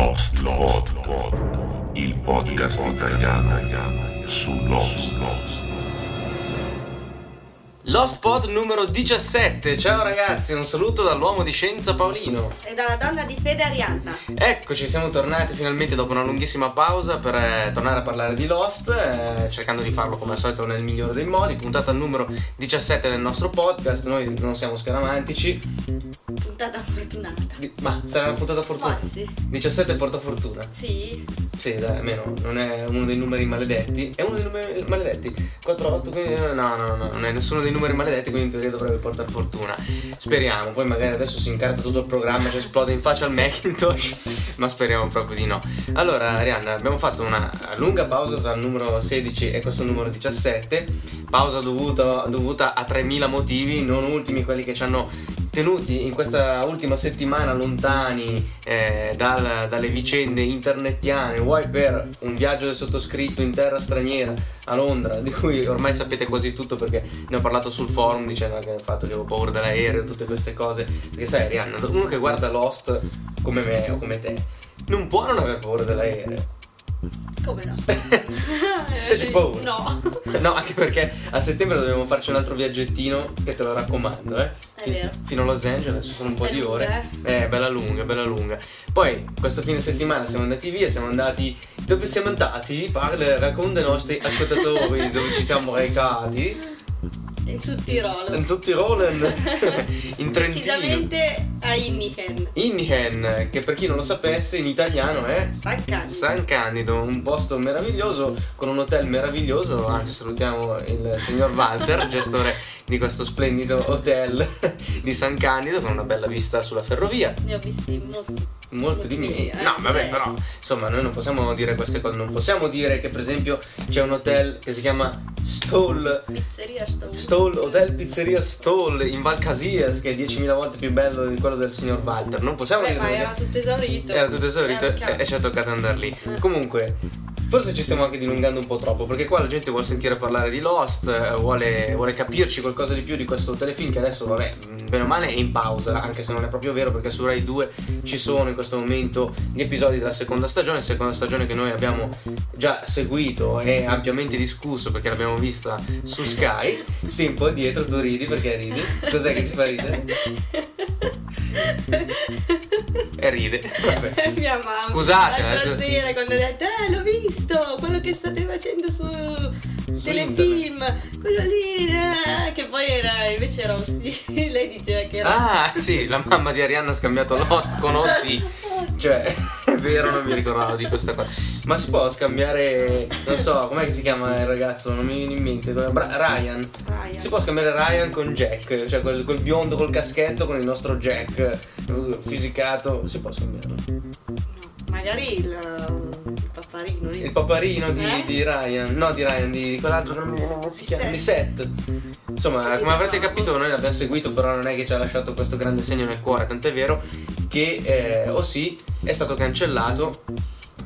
Lost Pod, Pod, il podcast italiano su Lost. Lost Pod numero 17. Ciao ragazzi, un saluto dall'uomo di scienza Paolino. E dalla donna di fede Arianna. Eccoci, siamo tornati finalmente dopo una lunghissima pausa per eh, tornare a parlare di Lost, eh, cercando di farlo come al solito nel migliore dei modi. Puntata numero 17 del nostro podcast. Noi non siamo scaramantici. Puntata fortunata. Di- Ma sarà una puntata fortuna. Ma sì. 17 porta fortuna. Sì. Sì, dai, almeno non è uno dei numeri maledetti. È uno dei numeri maledetti. 4, 8, quindi no, no, no, non è nessuno dei numeri maledetti, quindi in teoria dovrebbe portare fortuna. Speriamo, poi magari adesso si incarta tutto il programma, ci esplode in faccia il Macintosh, ma speriamo proprio di no. Allora, Arianna, abbiamo fatto una lunga pausa tra il numero 16 e questo numero 17, pausa dovuta, dovuta a 3000 motivi, non ultimi quelli che ci hanno tenuti in questa ultima settimana lontani eh, dal- dalle vicende internettiane, vuoi per un viaggio del sottoscritto in terra straniera a Londra, di cui ormai sapete quasi tutto perché ne ho parlato sul forum dicendo che il fatto che avevo paura dell'aereo, tutte queste cose, perché sai Rihanna, uno che guarda Lost come me o come te, non può non aver paura dell'aereo. Come no? C'è paura? No. No, anche perché a settembre dobbiamo farci un altro viaggettino che te lo raccomando, eh. È vero. Fino a Los Angeles sono un po' È di lunga, ore. Eh, bella lunga, bella lunga. Poi, questo fine settimana siamo andati via, siamo andati. Dove siamo andati? Parla, racconta ai nostri ascoltatori dove ci siamo recati. In Sud Tirolo. In Sottirolen, in Trentino. Precisamente a Innichen. Innihen, che per chi non lo sapesse in italiano è San Candido. San Candido, un posto meraviglioso con un hotel meraviglioso. Anzi, salutiamo il signor Walter, gestore di questo splendido hotel di San Candido, con una bella vista sulla ferrovia. Ne ho visti molti. Molto di Molti, me. eh, No, vabbè, eh. però insomma, noi non possiamo dire queste cose. Non possiamo dire che, per esempio, c'è un hotel che si chiama Stoll. Pizzeria sto. Stoll, Hotel Pizzeria Stoll in Val Casias, che è 10.000 volte più bello di quello del signor Walter. Non possiamo Beh, dire ma era tutto esaurito. era tutto esaurito Era e, e ci è toccato andare lì. Comunque, forse ci stiamo anche dilungando un po' troppo, perché qua la gente vuole sentire parlare di Lost, eh, vuole, vuole capirci qualcosa di più di questo telefilm che adesso, vabbè, mh, bene o male è in pausa, anche se non è proprio vero, perché su Rai 2 ci sono in questo momento gli episodi della seconda stagione, seconda stagione che noi abbiamo già seguito e ampiamente discusso perché l'abbiamo vista su Sky. Tempo dietro, tu ridi perché ridi? Cos'è che ti fa ridere? E ride. Vabbè. Mia mamma. Scusate, L'altra eh. sera quando ha detto, eh, l'ho visto, quello che state facendo su telefilm, quello lì, eh", che poi era, invece era sì, lei diceva che era... Ah, sì, la mamma di Arianna ha scambiato Lost con Ossi. Cioè, vero, non mi ricordavo di questa cosa. Ma si può scambiare, non so, com'è che si chiama il ragazzo? Non mi viene in mente. Bra- Ryan. Ryan. Si può scambiare Ryan con Jack, cioè quel, quel biondo col caschetto con il nostro Jack fisicato. Si può scambiarlo. Magari il paparino lì. Il paparino di, Eh? di Ryan, no di Ryan, di, quell'altro che non mi viene come si chiama, di Seth. Insomma, Sì, come avrete capito, noi l'abbiamo seguito, però non è che ci ha lasciato questo grande segno nel cuore. Tant'è vero che eh, Osì è stato cancellato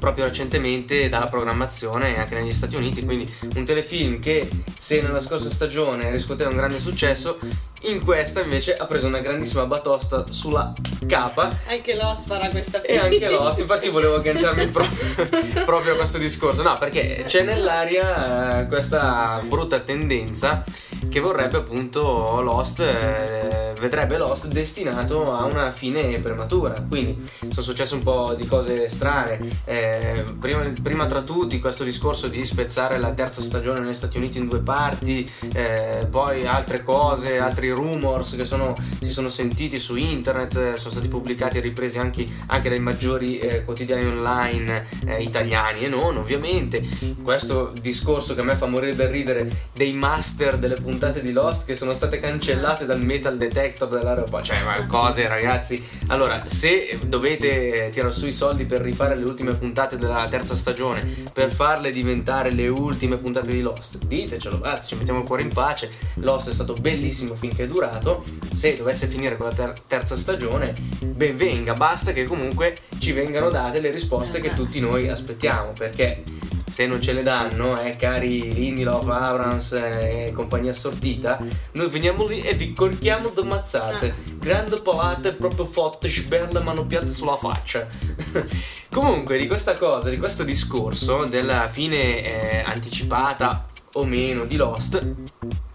proprio recentemente dalla programmazione anche negli Stati Uniti. Quindi un telefilm che, se nella scorsa stagione riscuoteva un grande successo, in questa invece ha preso una grandissima batosta sulla capa Anche Lost farà questa e anche Lost, infatti volevo agganciarmi proprio, proprio a questo discorso. No, perché c'è nell'aria eh, questa brutta tendenza che vorrebbe appunto Lost, eh, vedrebbe Lost destinato a una fine prematura. Quindi sono successe un po' di cose strane. Eh, prima, prima tra tutti questo discorso di spezzare la terza stagione negli Stati Uniti in due parti, eh, poi altre cose, altri rumors che sono- si sono sentiti su internet, eh, sono stati pubblicati e ripresi anche, anche dai maggiori eh, quotidiani online eh, italiani e non ovviamente. Questo discorso che a me fa morire da ridere dei master delle puntate di Lost che sono state cancellate dal metal detector dell'aeroporto, cioè ma cose ragazzi. Allora, se dovete eh, tirare su i soldi per rifare le ultime puntate della terza stagione, per farle diventare le ultime puntate di Lost, ditecelo, basta, ci mettiamo il cuore in pace. Lost è stato bellissimo finché è durato. Se dovesse finire con la ter- terza stagione, ben venga, basta che comunque ci vengano date le risposte che tutti noi aspettiamo, perché se non ce le danno, eh, cari Lindelof, Abrams eh, e compagnia assortita, noi veniamo lì e vi colchiamo da mazzate. Grande palate proprio fatte, sberle manoppiate sulla faccia. Comunque, di questa cosa, di questo discorso della fine eh, anticipata o meno di Lost,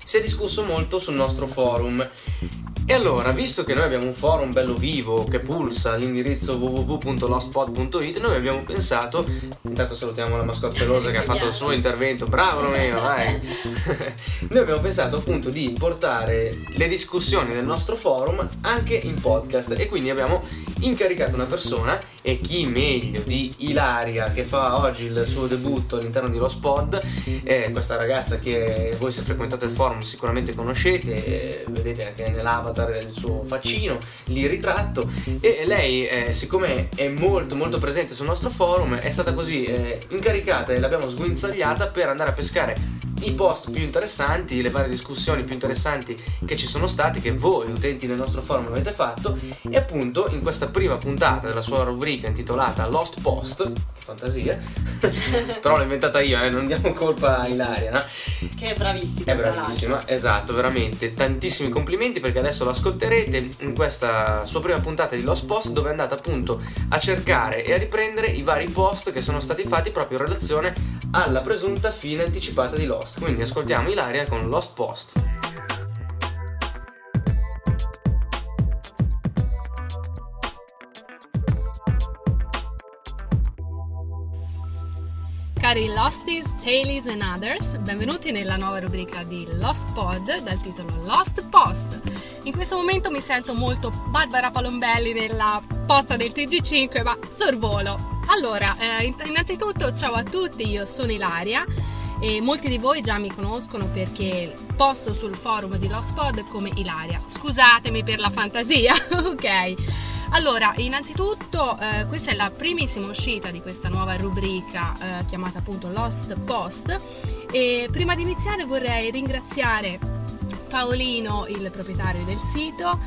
si è discusso molto sul nostro forum. E allora, visto che noi abbiamo un forum bello vivo che pulsa all'indirizzo www.lostpod.it, noi abbiamo pensato, intanto salutiamo la mascotte pelosa che ha fatto il suo intervento, bravo Romeo, dai! noi abbiamo pensato appunto di portare le discussioni del nostro forum anche in podcast. E quindi abbiamo incaricato una persona e chi meglio di Ilaria che fa oggi il suo debutto all'interno di Lost Pod, è questa ragazza che voi se frequentate il forum sicuramente conoscete, vedete anche nell'avatar il suo faccino, lì ritratto. E lei eh, siccome è molto molto presente sul nostro forum è stata così eh, incaricata e l'abbiamo sguinzagliata per andare a pescare i post più interessanti, le varie discussioni più interessanti che ci sono state, che voi utenti del nostro forum avete fatto. E appunto in questa prima puntata della sua rubrica intitolata Lost Post, fantasia, però l'ho inventata io, eh, non diamo colpa a Ilaria, no? Che è bravissima. È bravissima, esatto, veramente. Tantissimi complimenti perché adesso lo ascolterete in questa sua prima puntata di Lost Post dove è andata appunto a cercare e a riprendere i vari post che sono stati fatti proprio in relazione alla presunta fine anticipata di Lost. Quindi ascoltiamo Ilaria con Lost Post. Cari Losties, Tailies and Others, benvenuti nella nuova rubrica di Lost Pod dal titolo Lost Post. In questo momento mi sento molto Barbara Palombelli nella posta del TG5, ma sorvolo. Allora, eh, innanzitutto ciao a tutti, io sono Ilaria e molti di voi già mi conoscono perché posto sul forum di Lost Pod come Ilaria. Scusatemi per la fantasia, ok? Allora, innanzitutto eh, questa è la primissima uscita di questa nuova rubrica eh, chiamata appunto Lost Post e prima di iniziare vorrei ringraziare Paolino, il proprietario del sito,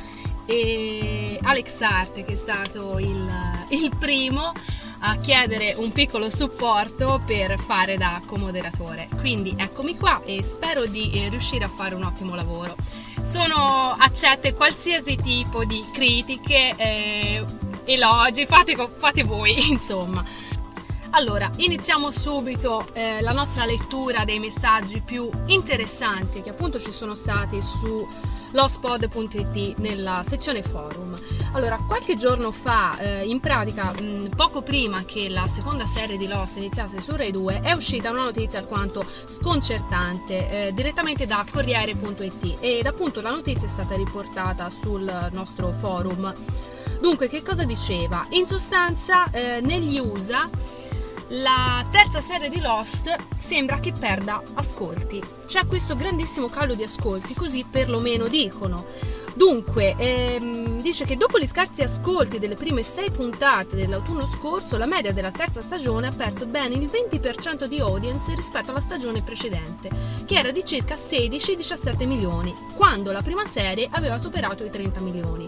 e Alex Art che è stato il, il primo a chiedere un piccolo supporto per fare da comoderatore. Quindi eccomi qua e spero di eh, riuscire a fare un ottimo lavoro. Sono accette qualsiasi tipo di critiche, eh, elogi, fate, fate voi, insomma. Allora, iniziamo subito eh, la nostra lettura dei messaggi più interessanti che appunto ci sono stati su lospod.it nella sezione forum. Allora, qualche giorno fa, eh, in pratica mh, poco prima che la seconda serie di Lost iniziasse su Rai 2, è uscita una notizia alquanto sconcertante eh, direttamente da Corriere.it ed appunto la notizia è stata riportata sul nostro forum. Dunque, che cosa diceva? In sostanza, eh, negli USA la terza serie di Lost sembra che perda ascolti. C'è questo grandissimo calo di ascolti, così perlomeno dicono. Dunque, ehm, dice che dopo gli scarsi ascolti delle prime sei puntate dell'autunno scorso, la media della terza stagione ha perso ben il 20% di audience rispetto alla stagione precedente, che era di circa 16-17 milioni, quando la prima serie aveva superato i 30 milioni.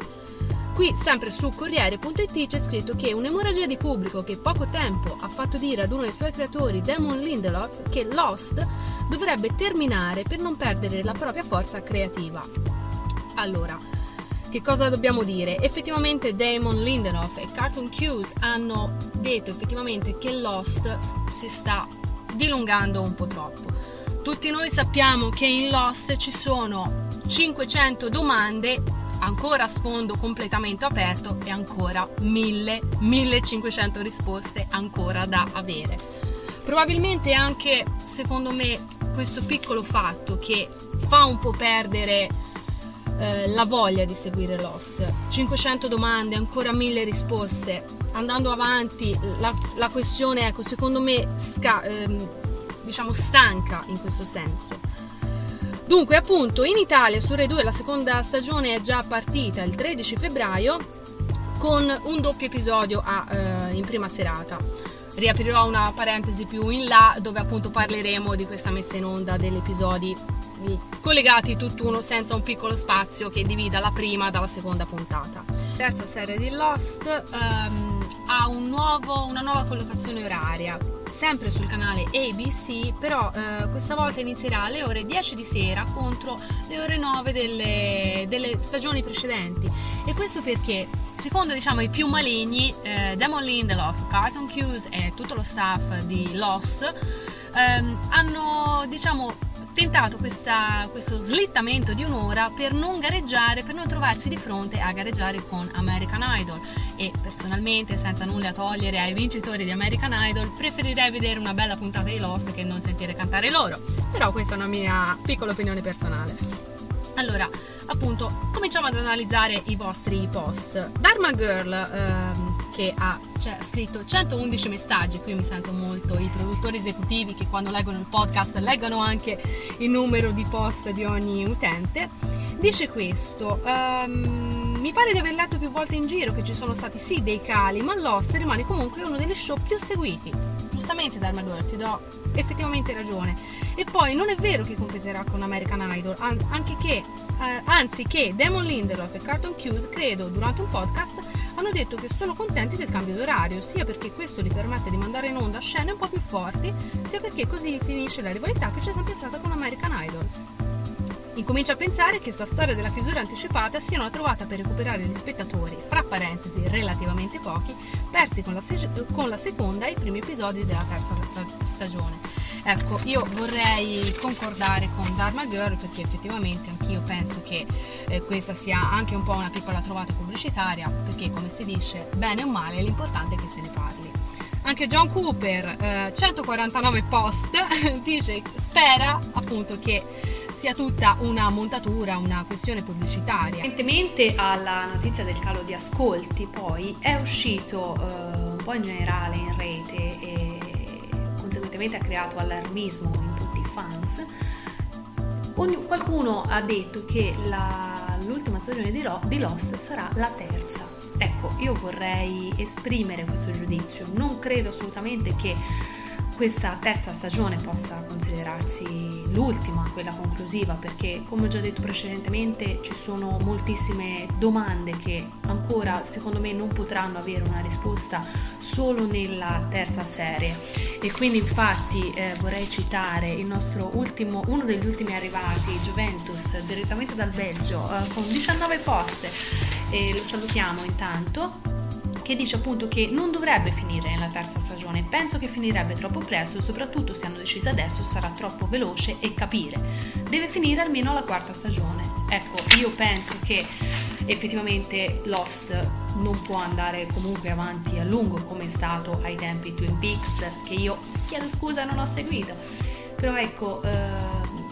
Qui, sempre su Corriere.it, c'è scritto che un'emorragia di pubblico che poco tempo ha fatto dire ad uno dei suoi creatori, Damon Lindelof, che Lost dovrebbe terminare per non perdere la propria forza creativa. Allora, che cosa dobbiamo dire? Effettivamente Damon Lindelof e Cartoon Cues hanno detto effettivamente che Lost si sta dilungando un po' troppo. Tutti noi sappiamo che in Lost ci sono 500 domande ancora sfondo completamente aperto e ancora 1000, 1500 risposte ancora da avere. Probabilmente anche, secondo me, questo piccolo fatto che fa un po' perdere eh, la voglia di seguire Lost. 500 domande, ancora 1000 risposte. Andando avanti, la, la questione, ecco, secondo me, sca- ehm, diciamo stanca in questo senso. Dunque, appunto, in Italia su Rai 2 la seconda stagione è già partita il 13 febbraio con un doppio episodio a, eh, in prima serata. Riaprirò una parentesi più in là dove appunto parleremo di questa messa in onda degli episodi collegati tutt'uno senza un piccolo spazio che divida la prima dalla seconda puntata. Terza serie di Lost um, ha un nuovo, una nuova collocazione oraria sempre sul canale ABC, però eh, questa volta inizierà alle ore 10 di sera contro le ore 9 delle, delle stagioni precedenti. E questo perché secondo diciamo i più maligni, eh, Damon Lindelof, Carlton Hughes e tutto lo staff di Lost ehm, hanno diciamo tentato questa, questo slittamento di un'ora per non gareggiare, per non trovarsi di fronte a gareggiare con American Idol e personalmente senza nulla togliere ai vincitori di American Idol preferirei vedere una bella puntata di Lost che non sentire cantare loro, però questa è una mia piccola opinione personale. Allora, appunto, cominciamo ad analizzare i vostri post. Dharma Girl, ehm, che ha cioè, scritto 111 messaggi, qui mi sento molto i produttori esecutivi che quando leggono il podcast leggono anche il numero di post di ogni utente, dice questo. Um, mi pare di aver letto più volte in giro che ci sono stati sì dei cali, ma Lost rimane comunque uno degli show più seguiti. Giustamente Dharma Girl, ti do effettivamente ragione. E poi non è vero che competerà con American Idol, an- anche che, eh, anzi che Damon Lindelof e Carton Hughes, credo, durante un podcast hanno detto che sono contenti del cambio d'orario, sia perché questo gli permette di mandare in onda scene un po' più forti, sia perché così finisce la rivalità che c'è sempre stata con American Idol. Incomincia a pensare che questa storia della chiusura anticipata sia una trovata per recuperare gli spettatori, fra parentesi relativamente pochi, persi con la, se- con la seconda e i primi episodi della terza stagione. Ecco, io vorrei concordare con Dharma Girl perché effettivamente anch'io penso che eh, questa sia anche un po' una piccola trovata pubblicitaria, perché come si dice, bene o male, l'importante è che se ne parli. Anche John Cooper, eh, 149 post, dice, spera appunto che sia tutta una montatura, una questione pubblicitaria. Recentemente alla notizia del calo di ascolti poi è uscito eh, un po' in generale in rete e conseguentemente ha creato allarmismo in tutti i fans. Ogni, qualcuno ha detto che la, l'ultima stagione di, Ro, di Lost sarà la terza. Ecco, io vorrei esprimere questo giudizio. Non credo assolutamente che questa terza stagione possa considerarsi l'ultima, quella conclusiva, perché come ho già detto precedentemente ci sono moltissime domande che ancora secondo me non potranno avere una risposta solo nella terza serie. E quindi infatti eh, vorrei citare ultimo, uno degli ultimi arrivati, Juventus, direttamente dal Belgio, eh, con 19 poste. E lo salutiamo intanto che dice appunto che non dovrebbe finire nella terza stagione, penso che finirebbe troppo presto soprattutto se hanno deciso adesso sarà troppo veloce e capire. Deve finire almeno la quarta stagione. Ecco, io penso che effettivamente Lost non può andare comunque avanti a lungo come è stato ai tempi Twin Peaks, che io chiedo scusa non ho seguito. Però ecco, eh,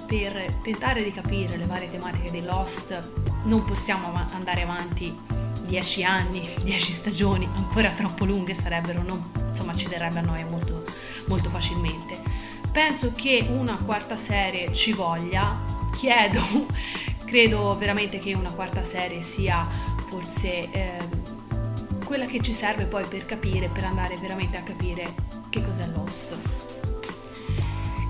per tentare di capire le varie tematiche di Lost non possiamo andare avanti 10 anni, 10 stagioni, ancora troppo lunghe sarebbero, non, insomma ci darebbe a noia molto, molto facilmente. Penso che una quarta serie ci voglia, chiedo, credo veramente che una quarta serie sia forse eh, quella che ci serve poi per capire, per andare veramente a capire che cos'è Lost.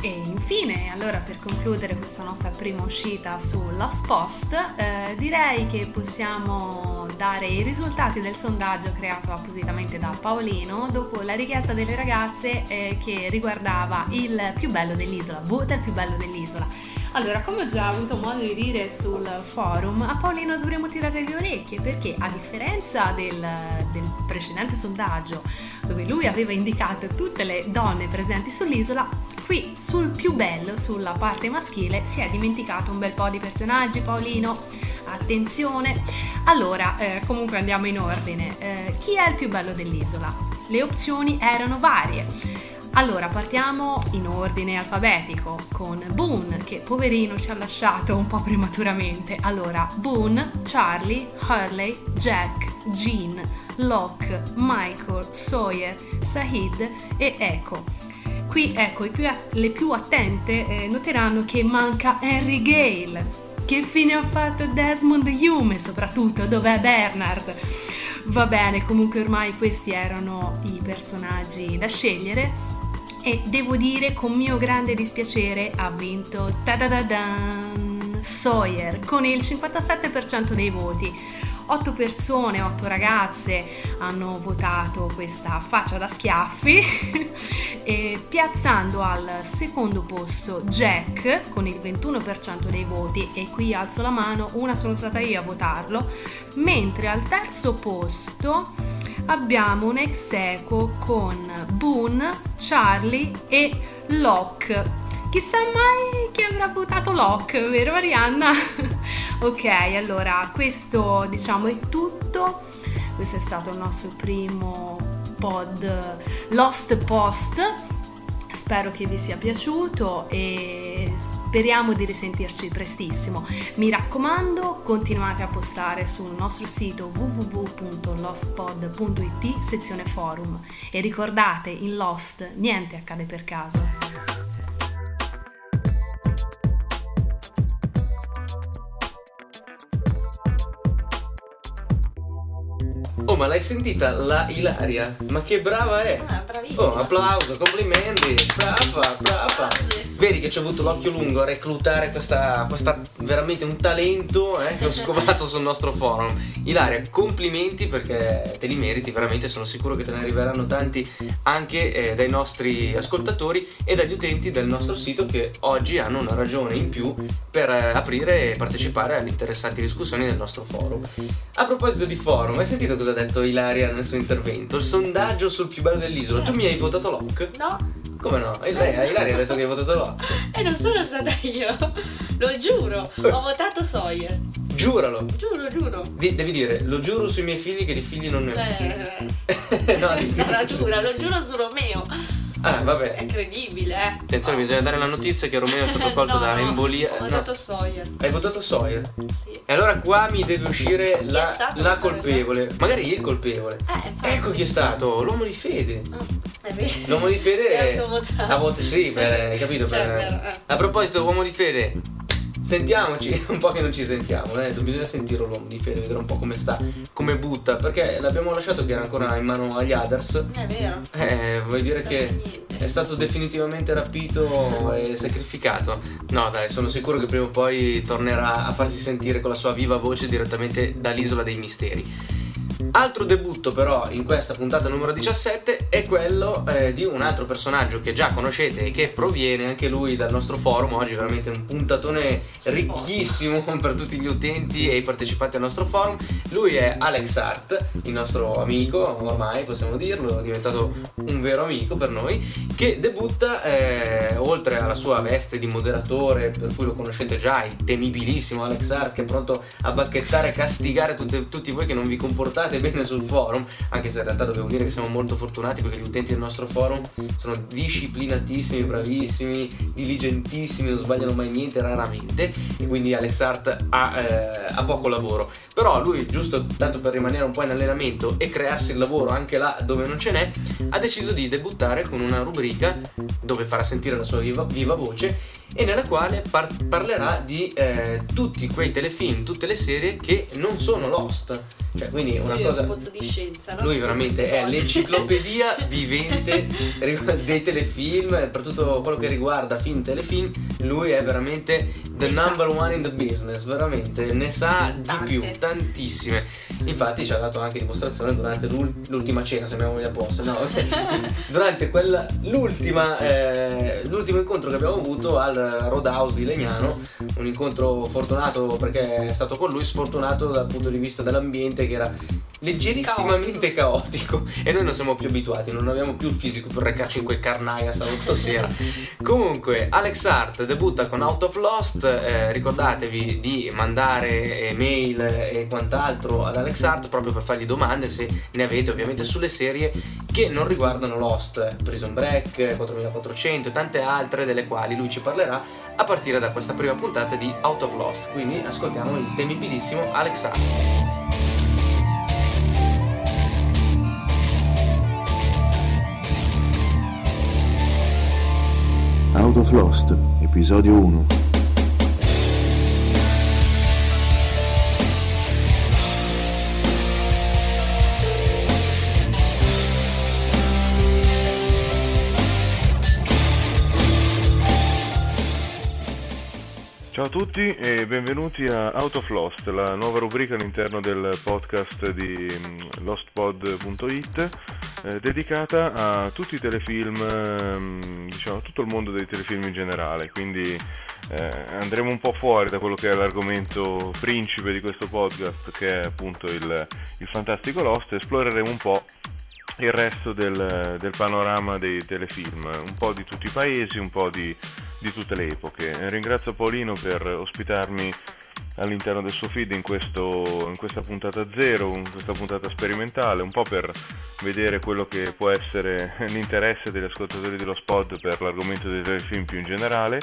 E infine, allora per concludere questa nostra prima uscita su Lost Post, eh, direi che possiamo dare i risultati del sondaggio creato appositamente da Paolino dopo la richiesta delle ragazze eh, che riguardava il più bello dell'isola, vota il più bello dell'isola. Allora, come ho già avuto modo di dire sul forum, a Paolino dovremmo tirare le orecchie perché a differenza del, del precedente sondaggio dove lui aveva indicato tutte le donne presenti sull'isola, qui sul più bello, sulla parte maschile, si è dimenticato un bel po' di personaggi, Paolino. Attenzione! Allora, eh, comunque andiamo in ordine. Eh, chi è il più bello dell'isola? Le opzioni erano varie. Allora, partiamo in ordine alfabetico con Boone, che poverino ci ha lasciato un po' prematuramente. Allora, Boone, Charlie, Hurley, Jack, Jean, Locke, Michael, Sawyer, Sahid e Echo. Qui, ecco, più, le più attente eh, noteranno che manca Henry Gale. Che fine ha fatto Desmond Hume, soprattutto dov'è Bernard? Va bene, comunque ormai questi erano i personaggi da scegliere e devo dire con mio grande dispiacere ha vinto Sawyer con il 57% dei voti. otto persone, otto ragazze hanno votato questa faccia da schiaffi. Piazzando al secondo posto Jack con il 21% dei voti. E qui alzo la mano, una sono stata io a votarlo, mentre al terzo posto abbiamo un ex equo con Boone, Charlie e Locke. Chissà mai chi avrà votato Locke, vero Arianna? ok, allora questo diciamo è tutto. Questo è stato il nostro primo pod Lost Post. Spero che vi sia piaciuto e speriamo di risentirci prestissimo. Mi raccomando, continuate a postare sul nostro sito www.lostpod.it sezione forum e ricordate, in Lost niente accade per caso. Oh, ma l'hai sentita la Ilaria? Ma che brava è! Ah, bravissima. Oh, applauso, complimenti! Brava, brava! Vedi che ci ha avuto l'occhio lungo a reclutare questa, questa veramente un talento eh, che ho scovato sul nostro forum. Ilaria, complimenti perché te li meriti veramente, sono sicuro che te ne arriveranno tanti anche eh, dai nostri ascoltatori e dagli utenti del nostro sito che oggi hanno una ragione in più per eh, aprire e partecipare alle interessanti discussioni del nostro forum. A proposito di forum, hai sentito cosa ha detto Ilaria nel suo intervento? Il sondaggio sul più bello dell'isola. Tu mi hai votato Locke? No, Come no? E lei, Ilaria ha detto che hai votato Locke. e non sono stata io. Lo giuro. Ho votato Sawyer. Giuralo. Giuro, giuro. Di- devi dire, lo giuro sui miei figli che di figli non ne ho. Eh, no, sarà dura, lo giuro su Romeo. Ah, È vabbè. credibile, eh. Attenzione, bisogna dare la notizia che Romeo è stato colto No, da embolia. Ho No. votato Sawyer. Hai votato Sawyer? Sì. E allora qua mi deve uscire è la, la colpevole. Magari il colpevole. Eh. Ecco chi è stato, l'uomo di fede. È vero. L'uomo di fede è. autovotato. A volte sì, per, hai capito? Cioè, per- per- eh. A proposito, uomo di fede, sentiamoci, un po' che non ci sentiamo, eh? bisogna sentire l'uomo di fede, vedere un po' come sta, come butta, perché l'abbiamo lasciato che era ancora in mano agli others. È vero. Eh, vuoi dire che niente. è stato definitivamente rapito e sacrificato? No, dai, sono sicuro che prima o poi tornerà a farsi sentire con la sua viva voce direttamente dall'isola dei misteri. Altro debutto però in questa puntata numero 17 è quello eh, di un altro personaggio che già conoscete e che proviene anche lui dal nostro forum, oggi veramente un puntatone ricchissimo per tutti gli utenti e i partecipanti al nostro forum. Lui è Alex Hart, il nostro amico, ormai possiamo dirlo, è diventato un vero amico per noi, che debutta eh, oltre alla sua veste di moderatore, per cui lo conoscete già, il temibilissimo Alex Hart che è pronto a bacchettare e castigare tutte- tutti voi che non vi comportate bene sul forum, anche se in realtà dobbiamo dire che siamo molto fortunati perché gli utenti del nostro forum sono disciplinatissimi, bravissimi, diligentissimi, non sbagliano mai niente raramente e quindi Alex Hart ha, eh, ha poco lavoro. Però lui, giusto tanto per rimanere un po' in allenamento e crearsi il lavoro anche là dove non ce n'è, ha deciso di debuttare con una rubrica dove farà sentire la sua viva, viva voce e nella quale par- parlerà di eh, tutti quei telefilm, tutte le serie che non sono Lost. Cioè, quindi una Lui è cosa... un pozzo di scienza, no? Lui veramente è l'enciclopedia vivente dei telefilm, per tutto quello che riguarda film, telefilm, lui è veramente the number one in the business, veramente, ne sa di Tante. più, tantissime. Infatti ci ha dato anche dimostrazione durante l'ul- l'ultima cena, sembriamo gli apostoli, no? durante quella, l'ultima, eh, l'ultimo incontro che abbiamo avuto al Roadhouse di Legnano, un incontro fortunato perché è stato con lui, sfortunato dal punto di vista dell'ambiente che era leggerissimamente caotico. e noi non siamo più abituati, non abbiamo più il fisico per recarci in quel carnaia sabato sera. Comunque, Alex Hart debutta con Out of Lost, eh, ricordatevi di mandare eh, mail e quant'altro ad Alex Hart proprio per fargli domande se ne avete ovviamente sulle serie che non riguardano Lost, Prison Break, 4400 e tante altre delle quali lui ci parlerà a partire da questa prima puntata di Out of Lost. Quindi ascoltiamo il temibilissimo Alex Hart. Out of Lost, episodio 1. Ciao a tutti e benvenuti a Out of Lost, la nuova rubrica all'interno del podcast di mm, lostpod.it eh, dedicata a tutti i telefilm, ehm, diciamo tutto il mondo dei telefilm in generale, quindi eh, andremo un po' fuori da quello che è l'argomento principe di questo podcast che è appunto il, il fantastico Lost. E esploreremo un po' il resto del, del, panorama dei telefilm, un po' di tutti i paesi, un po' di, di, tutte le epoche. Ringrazio Paolino per ospitarmi all'interno del suo feed in, questo, in questa puntata zero, in questa puntata sperimentale, un po' per vedere quello che può essere l'interesse degli ascoltatori dello spot per l'argomento dei telefilm più in generale,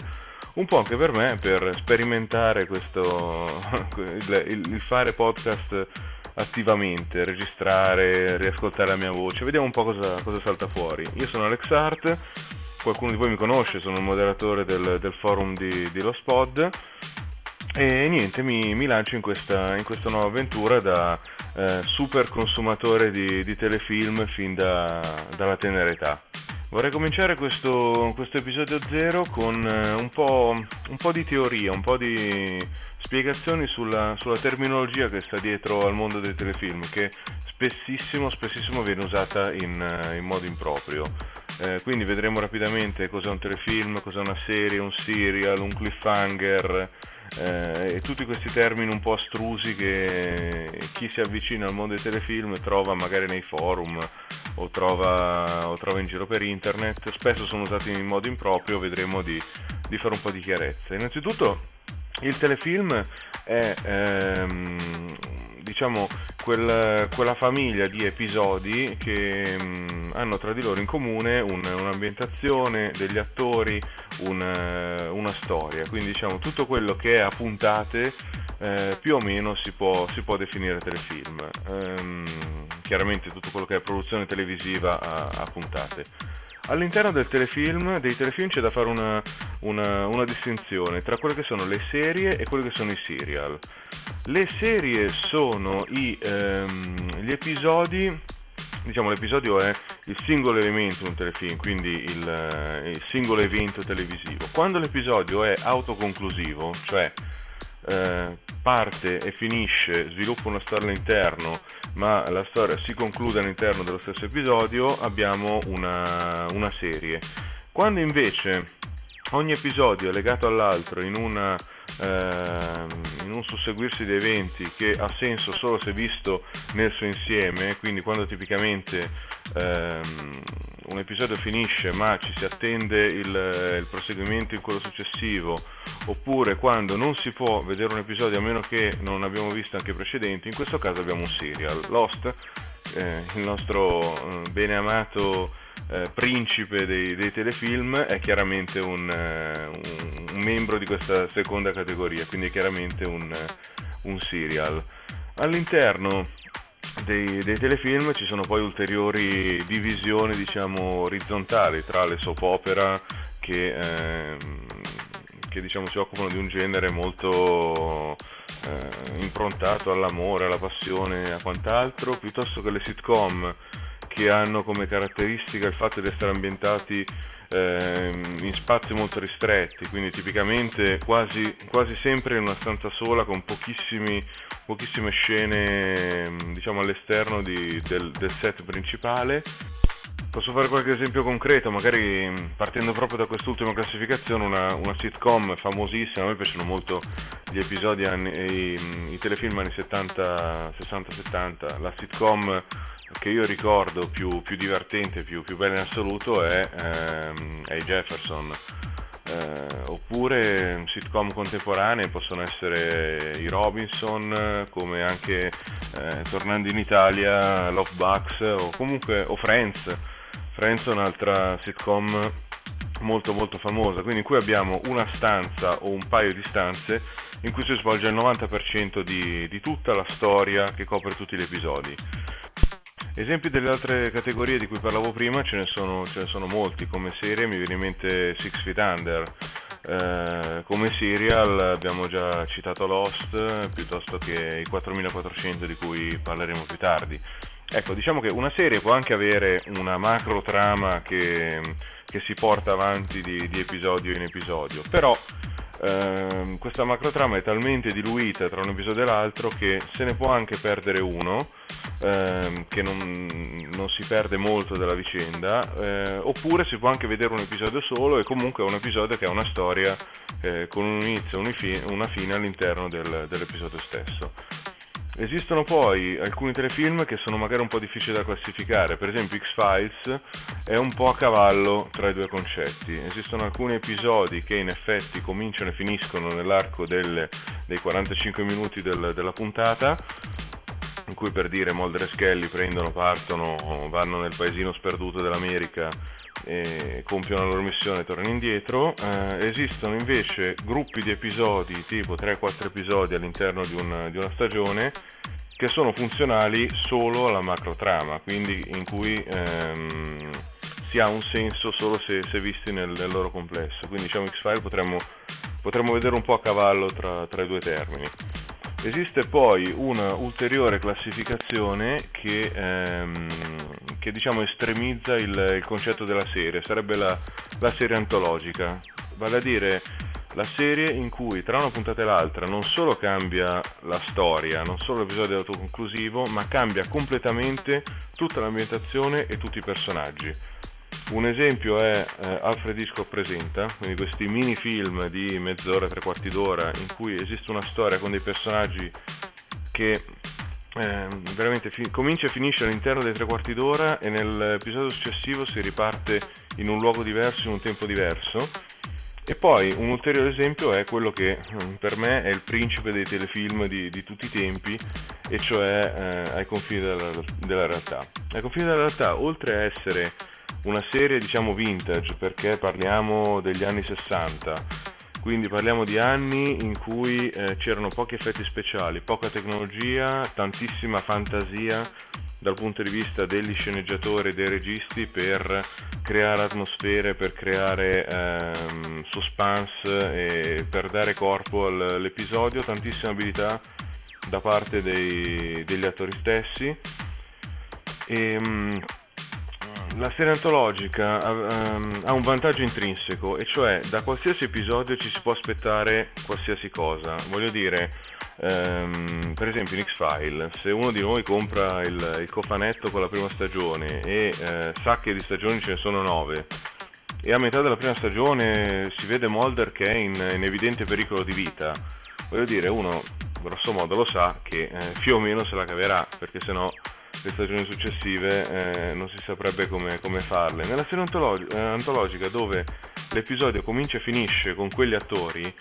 un po' anche per me per sperimentare questo, il, il fare podcast attivamente, registrare, riascoltare la mia voce, vediamo un po' cosa, cosa salta fuori. Io sono Alex Hart, qualcuno di voi mi conosce, sono il moderatore del, del forum di, di Lo Spod e niente, mi, mi lancio in questa, in questa, nuova avventura da eh, super consumatore di, di, telefilm fin da, dalla tenera età. Vorrei cominciare questo, questo episodio zero con eh, un, po', un, po', di teoria, un po' di spiegazioni sulla, sulla, terminologia che sta dietro al mondo dei telefilm, che spessissimo, spessissimo viene usata in, eh, in modo improprio. Eh, quindi vedremo rapidamente cos'è un telefilm, cos'è una serie, un serial, un cliffhanger eh, e tutti questi termini un po' astrusi che chi si avvicina al mondo dei telefilm trova magari nei forum o trova, o trova in giro per internet, spesso sono usati in modo improprio, vedremo di, di fare un po' di chiarezza. Innanzitutto il telefilm è ehm, diciamo quel, quella famiglia di episodi che mh, mm, hanno tra di loro in comune un, un'ambientazione, degli attori, un, una storia, quindi diciamo tutto quello che è a puntate eh, più o meno si può, si può definire telefilm. Ehm, chiaramente tutto quello che è produzione televisiva a, a puntate. All'interno del telefilm, dei telefilm c'è da fare una, una, una, distinzione tra quelle che sono le serie e quelli che sono i serial. Le serie sono i, ehm, gli episodi, diciamo l'episodio è il singolo elemento in un telefilm, quindi il, il singolo evento televisivo. Quando l'episodio è autoconclusivo, cioè eh, parte e finisce, sviluppa una storia all'interno, ma la storia si conclude all'interno dello stesso episodio, abbiamo una, una serie. Quando invece ogni episodio è legato all'altro in una in un susseguirsi di eventi che ha senso solo se visto nel suo insieme, quindi quando tipicamente ehm, un episodio finisce ma ci si attende il, il, proseguimento in quello successivo, oppure quando non si può vedere un episodio a meno che non abbiamo visto anche i precedenti, in questo caso abbiamo un serial. Lost, eh, il nostro eh, bene amato eh, principe dei, dei, telefilm è chiaramente un, eh, un, membro di questa seconda categoria, quindi è chiaramente un, un serial. All'interno dei, dei, telefilm ci sono poi ulteriori divisioni diciamo orizzontali tra le soap opera che, eh, che diciamo, si occupano di un genere molto eh, improntato all'amore, alla passione e a quant'altro, piuttosto che le sitcom che hanno come caratteristica il fatto di essere ambientati eh, in spazi molto ristretti, quindi tipicamente quasi, quasi, sempre in una stanza sola con pochissime scene diciamo, all'esterno di, del, del set principale Posso fare qualche esempio concreto, magari partendo proprio da quest'ultima classificazione, una, una sitcom famosissima, a me piacciono molto gli episodi, anni, i, i telefilm anni 70, 60, 70, la sitcom che io ricordo più, più divertente, più, più, bella in assoluto è, ehm, è Jefferson. Eh, oppure sitcom contemporanee possono essere i Robinson, come anche eh, tornando in Italia Love Bucks o comunque o Friends Friends è un'altra sitcom molto molto famosa, quindi in cui abbiamo una stanza o un paio di stanze in cui si svolge il 90% di, di tutta la storia che copre tutti gli episodi. Esempi delle altre categorie di cui parlavo prima ce ne sono, ce ne sono molti, come serie mi viene in mente Six Feet Under, eh, come serial abbiamo già citato Lost piuttosto che i 4400 di cui parleremo più tardi. Ecco, diciamo che una serie può anche avere una macro trama che, che si porta avanti di, di, episodio in episodio, però ehm, questa macrotrama è talmente diluita tra un episodio e l'altro che se ne può anche perdere uno, ehm, che non, non si perde molto della vicenda, eh, oppure si può anche vedere un episodio solo e comunque è un episodio che ha una storia eh, con un inizio e una fine all'interno del, dell'episodio stesso. Esistono poi alcuni telefilm che sono magari un po' difficili da classificare, per esempio X-Files è un po' a cavallo tra i due concetti. Esistono alcuni episodi che in effetti cominciano e finiscono nell'arco del, dei 45 minuti del, della puntata, in cui per dire Mulder e Skelly prendono, partono, vanno nel paesino sperduto dell'America e compiono la loro missione e tornano indietro. Eh, esistono invece gruppi di episodi, tipo 3-4 episodi all'interno di, un, di, una stagione, che sono funzionali solo alla macro trama, quindi in cui ehm, si ha un senso solo se, se visti nel, nel, loro complesso. Quindi diciamo X-File potremmo, potremmo vedere un po' a cavallo tra, tra i due termini. Esiste poi una ulteriore classificazione che, ehm, che diciamo, estremizza il, il, concetto della serie, sarebbe la, la, serie antologica, vale a dire la serie in cui tra una puntata e l'altra non solo cambia la storia, non solo l'episodio autoconclusivo, ma cambia completamente tutta l'ambientazione e tutti i personaggi. Un esempio è eh, Alfred Hitchcock presenta, quindi questi mini film di mezz'ora, tre quarti d'ora, in cui esiste una storia con dei personaggi che eh, veramente fi- comincia e finisce all'interno dei tre quarti d'ora e nell'episodio successivo si riparte in un luogo diverso, in un tempo diverso. E poi un ulteriore esempio è quello che mm, per me è il principe dei telefilm di, di tutti i tempi, e cioè eh, ai confini della, della realtà. Ai confini della realtà, oltre a essere una serie diciamo vintage perché parliamo degli anni 60 quindi parliamo di anni in cui eh, c'erano pochi effetti speciali, poca tecnologia, tantissima fantasia dal punto di vista degli sceneggiatori e dei registi per creare atmosfere, per creare ehm, suspense e per dare corpo all'episodio, tantissima abilità da parte dei, degli attori stessi. E, ehm, la serie antologica um, ha un vantaggio intrinseco, e cioè da qualsiasi episodio ci si può aspettare qualsiasi cosa. Voglio dire, um, per esempio in X-File, se uno di noi compra il, il cofanetto con la prima stagione e uh, sa che di stagioni ce ne sono nove, e a metà della prima stagione si vede Mulder che è in, in evidente pericolo di vita, voglio dire, uno grosso modo lo sa che eh, più o meno se la caverà, perché sennò le stagioni successive eh, non si saprebbe come, come farle. Nella serie antolog- eh, antologica dove l'episodio comincia e finisce con quegli attori,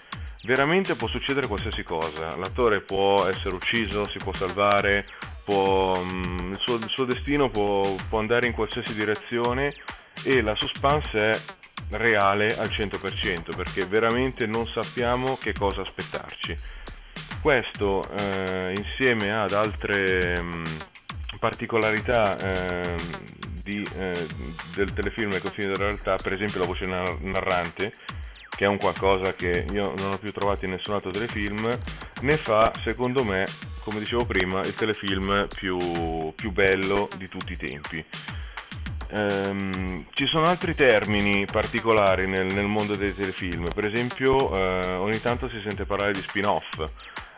veramente può succedere qualsiasi cosa. L'attore può essere ucciso, si può salvare, può, mh, mm, il, suo, il, suo, destino può, può andare in qualsiasi direzione e la suspense è reale al 100% perché veramente non sappiamo che cosa aspettarci. Questo eh, insieme ad altre... Mh, mm, particolarità eh, di, eh, del telefilm ai confini della realtà, per esempio la voce narrante, che è un qualcosa che io non ho più trovato in nessun altro telefilm, ne fa, secondo me, come dicevo prima, il telefilm più, più bello di tutti i tempi. Um, ci sono altri termini particolari nel, nel, mondo dei telefilm, per esempio uh, ogni tanto si sente parlare di spin-off.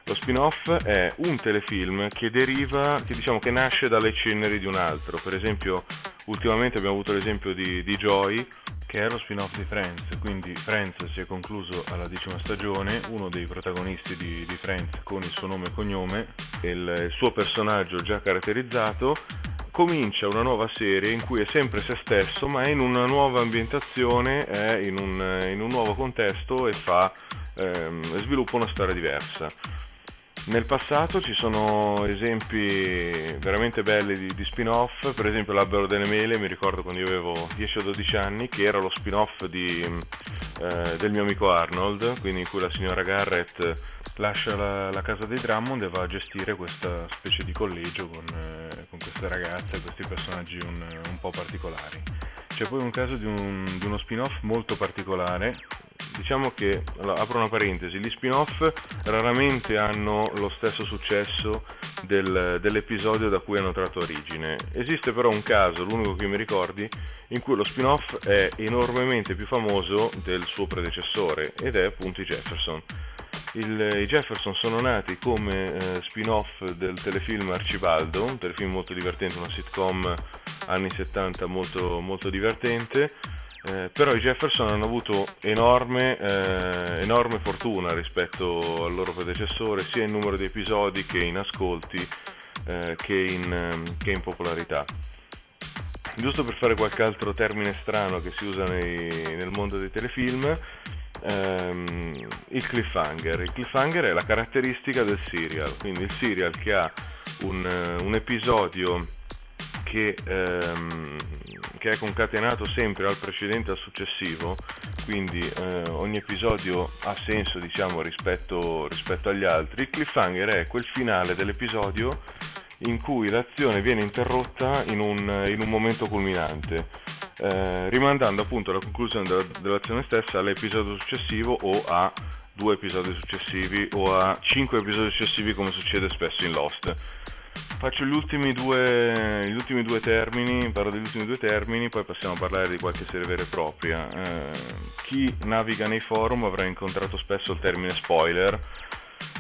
Lo spin-off è un telefilm che deriva, che diciamo che nasce dalle ceneri di un altro. Per esempio, ultimamente abbiamo avuto l'esempio di, di Joy, che è lo spin-off di Friends. Quindi Friends si è concluso alla decima stagione, uno dei protagonisti di, di Friends con il suo nome e cognome, il, il suo personaggio già caratterizzato, comincia una nuova serie in cui è sempre se stesso, ma è in una nuova ambientazione, è in un, in un nuovo contesto e fa, ehm, sviluppa una storia diversa. Nel passato ci sono esempi veramente belli di, di, spin-off, per esempio l'albero delle mele, mi ricordo quando io avevo 10 o 12 anni, che era lo spin-off di, eh, del mio amico Arnold, quindi in cui la signora Garrett lascia la, la, casa dei Drummond e va a gestire questa specie di collegio con, eh, con queste ragazze questi personaggi un, un, po' particolari. C'è poi un caso di, un, di uno spin-off molto particolare diciamo che, allora, apro una parentesi, gli spin-off raramente hanno lo stesso successo del, dell'episodio da cui hanno tratto origine. Esiste però un caso, l'unico che mi ricordi, in cui lo spin-off è enormemente più famoso del suo predecessore ed è appunto i Jefferson. Il, I Jefferson sono nati come eh, spin-off del telefilm Arcibaldo, un telefilm molto divertente, una sitcom anni 70 molto, molto divertente. Eh, però i Jefferson hanno avuto enorme, eh, enorme, fortuna rispetto al loro predecessore, sia in numero di episodi che in ascolti eh, che, in, ehm, che, in, popolarità. Giusto per fare qualche altro termine strano che si usa nei, nel mondo dei telefilm, ehm, il cliffhanger. Il cliffhanger è la caratteristica del serial, quindi il serial che ha un, un episodio che, ehm, che, è concatenato sempre al precedente e al successivo, quindi eh, ogni episodio ha senso diciamo, rispetto, rispetto agli altri. Il cliffhanger è quel finale dell'episodio in cui l'azione viene interrotta in un, in un momento culminante, eh, rimandando appunto la conclusione della, dell'azione stessa all'episodio successivo o a due episodi successivi o a cinque episodi successivi come succede spesso in Lost. Faccio gli ultimi, due, gli ultimi due termini, parlo degli ultimi due termini, poi passiamo a parlare di qualche serie vera e propria. Eh, chi naviga nei forum avrà incontrato spesso il termine spoiler,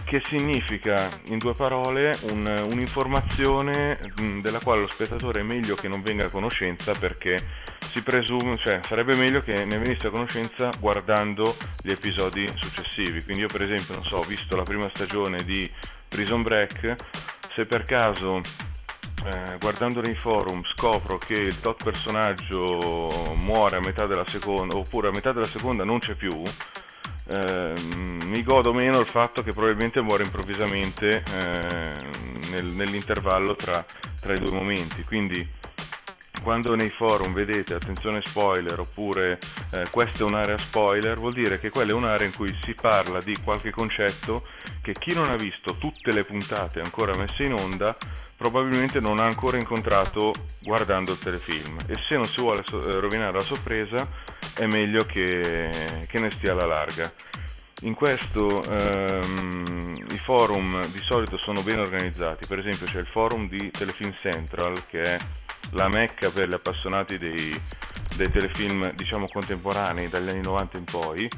che significa in due parole un, un'informazione della quale lo spettatore è meglio che non venga a conoscenza perché si presume, cioè sarebbe meglio che ne venisse a conoscenza guardando gli episodi successivi. Quindi io per esempio, non so, ho visto la prima stagione di Prison Break se per caso eh, guardando nei forum scopro che il tot personaggio muore a metà della seconda oppure a metà della seconda non c'è più eh, mi godo meno il fatto che probabilmente muore improvvisamente eh, nel, nell'intervallo tra, tra i due momenti. Quindi quando nei forum vedete attenzione spoiler oppure eh, questa è un'area spoiler, vuol dire che quella è un'area in cui si parla di qualche concetto che chi non ha visto tutte le puntate ancora messe in onda probabilmente non ha ancora incontrato guardando il telefilm e se non si vuole so- eh, rovinare la sorpresa è meglio che, che ne stia alla larga. In questo ehm, i forum di solito sono ben organizzati, per esempio c'è il forum di Telefilm Central che è la mecca per gli appassionati dei, dei telefilm diciamo contemporanei dagli anni 90 in poi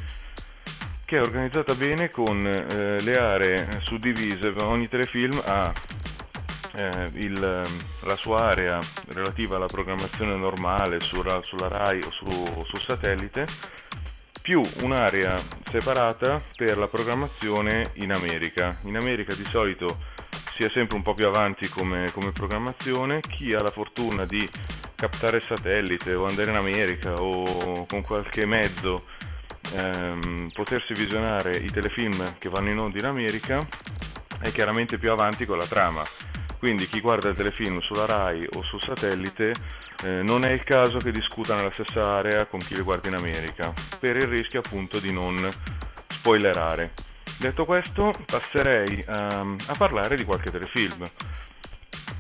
che è organizzata bene con eh, le aree suddivise, ogni telefilm ha eh, il, la sua area relativa alla programmazione normale sulla, sulla RAI o su, sul satellite più un'area separata per la programmazione in America. In America di solito si è sempre un po' più avanti come, come programmazione, chi ha la fortuna di captare il satellite o andare in America o con qualche mezzo ehm, potersi visionare i telefilm che vanno in onda in America è chiaramente più avanti con la trama quindi chi guarda il telefilm sulla RAI o sul satellite eh, non è il caso che discuta nella stessa area con chi li guarda in America, per il rischio appunto di non spoilerare. Detto questo, passerei um, a parlare di qualche telefilm.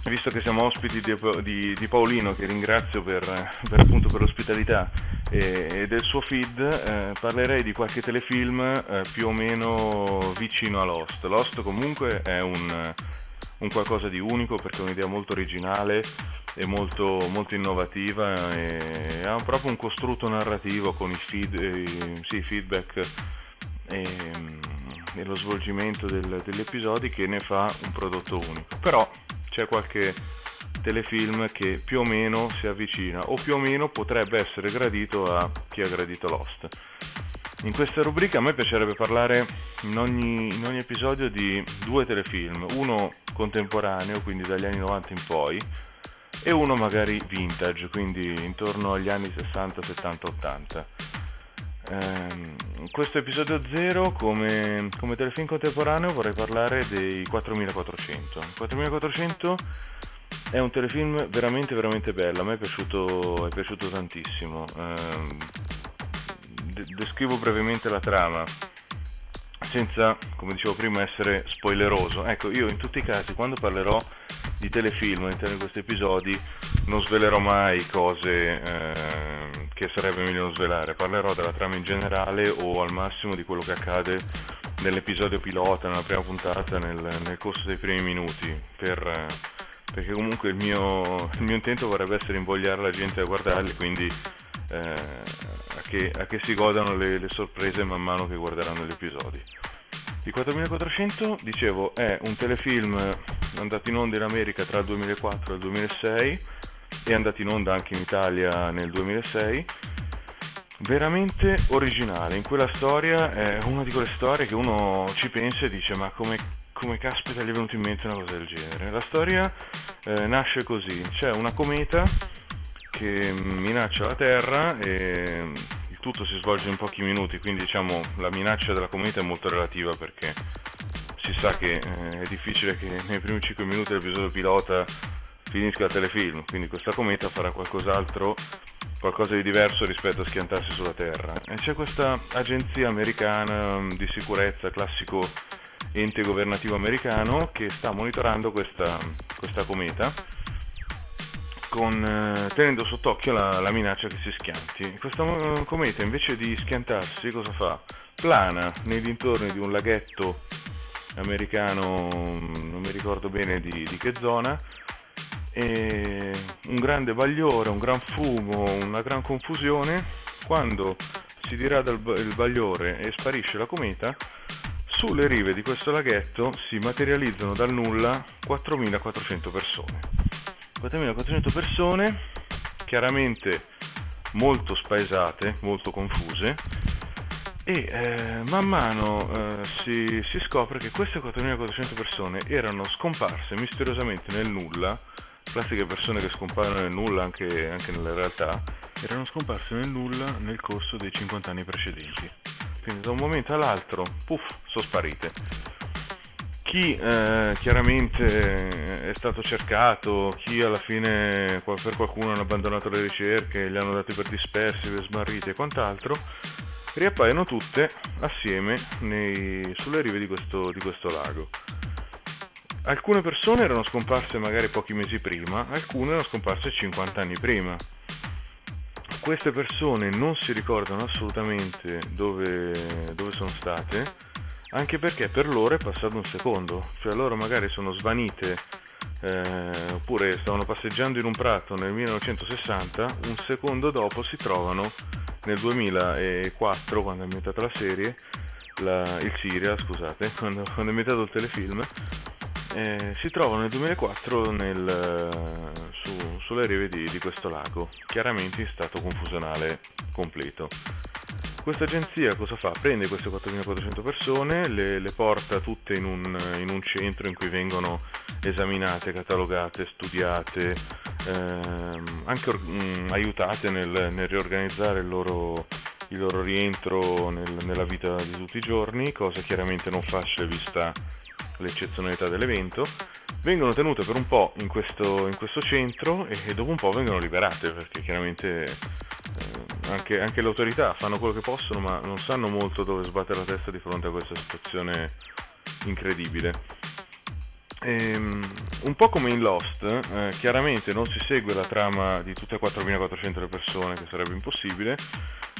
Visto che siamo ospiti di, di, di Paolino, che ringrazio per, per, per l'ospitalità e, e, del suo feed, eh, parlerei di qualche telefilm eh, più o meno vicino a Lost. Lost comunque è un, un qualcosa di unico perché è un'idea molto originale e molto, molto innovativa e ha proprio un costrutto narrativo con i, feed, eh, sì, feedback e, e, lo svolgimento del, degli episodi che ne fa un prodotto unico. Però c'è qualche telefilm che più o meno si avvicina o più o meno potrebbe essere gradito a chi ha gradito Lost. In questa rubrica a me piacerebbe parlare in ogni, in ogni, episodio di due telefilm, uno contemporaneo, quindi dagli anni 90 in poi, e uno magari vintage, quindi intorno agli anni 60, 70, 80. In questo episodio 0, come, come, telefilm contemporaneo, vorrei parlare dei 4400. 4400 è un telefilm veramente, veramente bello, a me è piaciuto, è piaciuto tantissimo. Eh, descrivo brevemente la trama senza, come dicevo prima, essere spoileroso. Ecco, io in tutti i casi, quando parlerò di telefilm all'interno di questi episodi, non svelerò mai cose eh, che sarebbe meglio non svelare. Parlerò della trama in generale o al massimo di quello che accade nell'episodio pilota, nella prima puntata, nel, nel corso dei primi minuti, per, perché comunque il mio, il mio, intento vorrebbe essere invogliare la gente a guardarli, quindi eh, a, che, a, che, si godano le, le sorprese man mano che guarderanno gli episodi. Il 4400, dicevo, è un telefilm andato in onda in America tra il 2004 e il 2006 e andato in onda anche in Italia nel 2006 veramente originale. In quella storia è una di quelle storie che uno ci pensa e dice ma come, come caspita gli è venuto in mente una cosa del genere. La storia eh, nasce così, c'è una cometa che minaccia la Terra e tutto si svolge in pochi minuti, quindi diciamo la minaccia della cometa è molto relativa perché si sa che eh, è difficile che nei primi 5 minuti dell'episodio pilota finisca il telefilm, quindi questa cometa farà qualcos'altro qualcosa di diverso rispetto a schiantarsi sulla Terra. E c'è questa agenzia americana mm, di sicurezza, classico ente governativo americano, che sta monitorando questa, questa cometa, con, eh, tenendo sott'occhio la, la, minaccia che si schianti. Questa mm, cometa invece di schiantarsi cosa fa? Plana nei dintorni di un laghetto americano, non mi ricordo bene di, di che zona, e un grande bagliore, un gran fumo, una gran confusione, quando si dirada il bagliore e sparisce la cometa, sulle rive di questo laghetto si materializzano dal nulla 4.400 persone. 4.400 persone, chiaramente molto spaesate, molto confuse, e eh, man mano eh, si, si scopre che queste 4.400 persone erano scomparse misteriosamente nel nulla classiche persone che scompaiono nel nulla anche, anche nella realtà, erano scomparse nel nulla nel corso dei 50 anni precedenti. Quindi da un momento all'altro, puff, sono sparite. Chi eh, chiaramente è stato cercato, chi alla fine per qualcuno hanno abbandonato le ricerche, li hanno dati per dispersi, per smarriti e quant'altro, riappaiono tutte assieme nei, sulle rive di questo, di questo lago. Alcune persone erano scomparse magari pochi mesi prima, alcune erano scomparse 50 anni prima. Queste persone non si ricordano assolutamente dove, dove sono state, anche perché per loro è passato un secondo, cioè loro magari sono svanite eh, oppure stavano passeggiando in un prato nel 1960, un secondo dopo si trovano nel 2004, quando è ambientata la serie, la, il Siria, scusate, quando, quando è ambientato il telefilm, eh, si trovano nel 2004 nel, eh, su, sulle rive di, di, questo lago, chiaramente in stato confusionale completo. Questa agenzia cosa fa? Prende queste 4.400 persone, le, le porta tutte in un, in un, centro in cui vengono esaminate, catalogate, studiate, ehm, anche or- mh, mm, aiutate nel, nel riorganizzare il loro, il loro rientro nel, nella vita di tutti i giorni, cosa chiaramente non facile vista l'eccezionalità dell'evento, vengono tenute per un po' in questo, in questo centro e dopo un po' vengono liberate perché chiaramente eh, anche, anche, le autorità fanno quello che possono ma non sanno molto dove sbattere la testa di fronte a questa situazione incredibile. Ehm, un po' come in Lost, eh, chiaramente non si segue la trama di tutte e 4.400 persone, che sarebbe impossibile,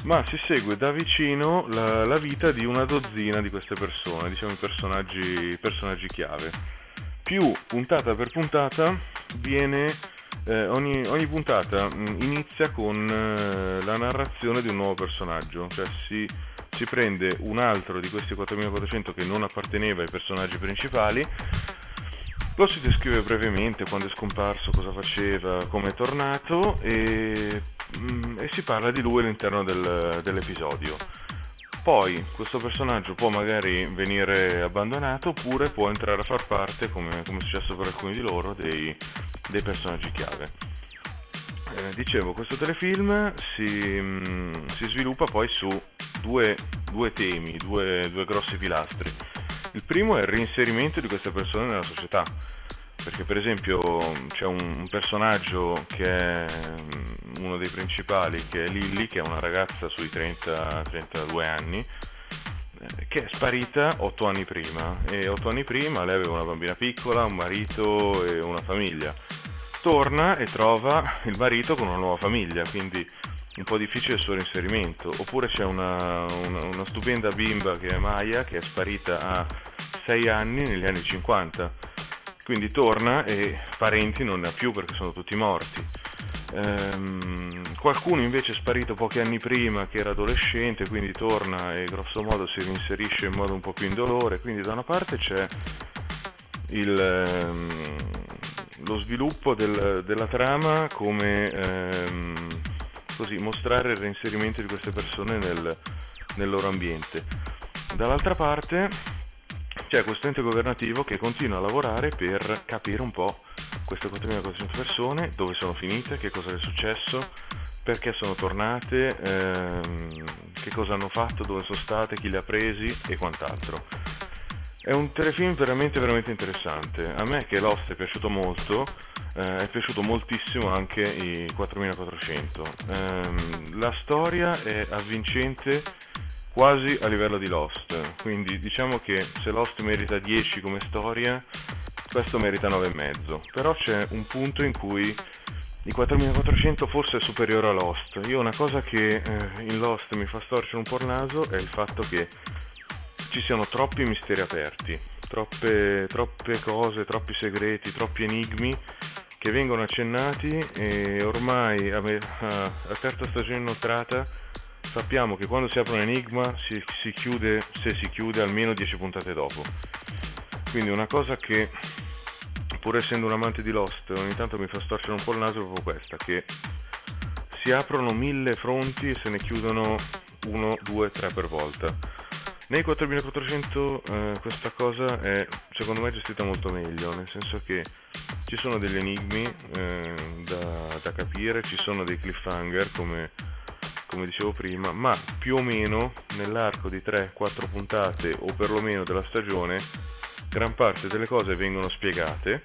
ma si segue da vicino la, la vita di una dozzina di queste persone, diciamo i personaggi, personaggi chiave. Più puntata per puntata viene eh, ogni, ogni, puntata mh, mm, inizia con eh, la narrazione di un nuovo personaggio, cioè si, si, prende un altro di questi 4400 che non apparteneva ai personaggi principali, lo si descrive brevemente quando è scomparso, cosa faceva, come è tornato e Mm, e si parla di lui all'interno del, dell'episodio. Poi questo personaggio può magari venire abbandonato oppure può entrare a far parte, come, come è successo per alcuni di loro, dei, dei personaggi chiave. Eh, dicevo, questo telefilm si, mm, si, sviluppa poi su due, due temi, due, due grossi pilastri. Il primo è il reinserimento di queste persone nella società. Perché per esempio c'è un, personaggio che è mm, uno dei principali che è Lilly che è una ragazza sui 30-32 anni eh, che è sparita 8 anni prima. E 8 anni prima lei aveva una bambina piccola, un marito e una famiglia. Torna e trova il marito con una nuova famiglia quindi un po' difficile il suo reinserimento. Oppure c'è una, una, una stupenda bimba che è Maya, che è sparita a 6 anni negli anni 50. Quindi torna e parenti non ne ha più perché sono tutti morti. Ehm, qualcuno invece è sparito pochi anni prima che era adolescente, quindi torna e grosso modo si reinserisce in modo un po' più indolore. Quindi da una parte c'è il, ehm, lo sviluppo del, della trama come ehm, così, mostrare il reinserimento di queste persone nel, nel loro ambiente. Dall'altra parte c'è questo ente governativo che continua a lavorare per capire un po' queste 4.400 persone, dove sono finite, che cosa è successo, perché sono tornate, ehm, che cosa hanno fatto, dove sono state, chi le ha presi e quant'altro. È un telefilm veramente veramente interessante. A me che Lost è piaciuto molto, eh, è piaciuto moltissimo anche i 4400. Eh, la storia è avvincente quasi a livello di Lost, quindi diciamo che se Lost merita 10 come storia, questo merita 9,5. Però c'è un punto in cui i 4400 forse è superiore a Lost. Io una cosa che eh, in Lost mi fa storcere un po' il naso è il fatto che ci siano troppi misteri aperti, troppe, troppe cose, troppi segreti, troppi enigmi che vengono accennati e ormai a, me, a, a terza stagione inoltrata sappiamo che quando si apre un enigma si, si, chiude, se si chiude, almeno 10 puntate dopo. Quindi una cosa che, pur essendo un amante di Lost, ogni tanto mi fa storcere un po' il naso è proprio questa, che si aprono mille fronti e se ne chiudono uno, due, tre per volta. Nei 4400 eh, questa cosa è secondo me gestita molto meglio, nel senso che ci sono degli enigmi eh, da, da, capire, ci sono dei cliffhanger come, come, dicevo prima, ma più o meno nell'arco di 3-4 puntate o perlomeno della stagione gran parte delle cose vengono spiegate,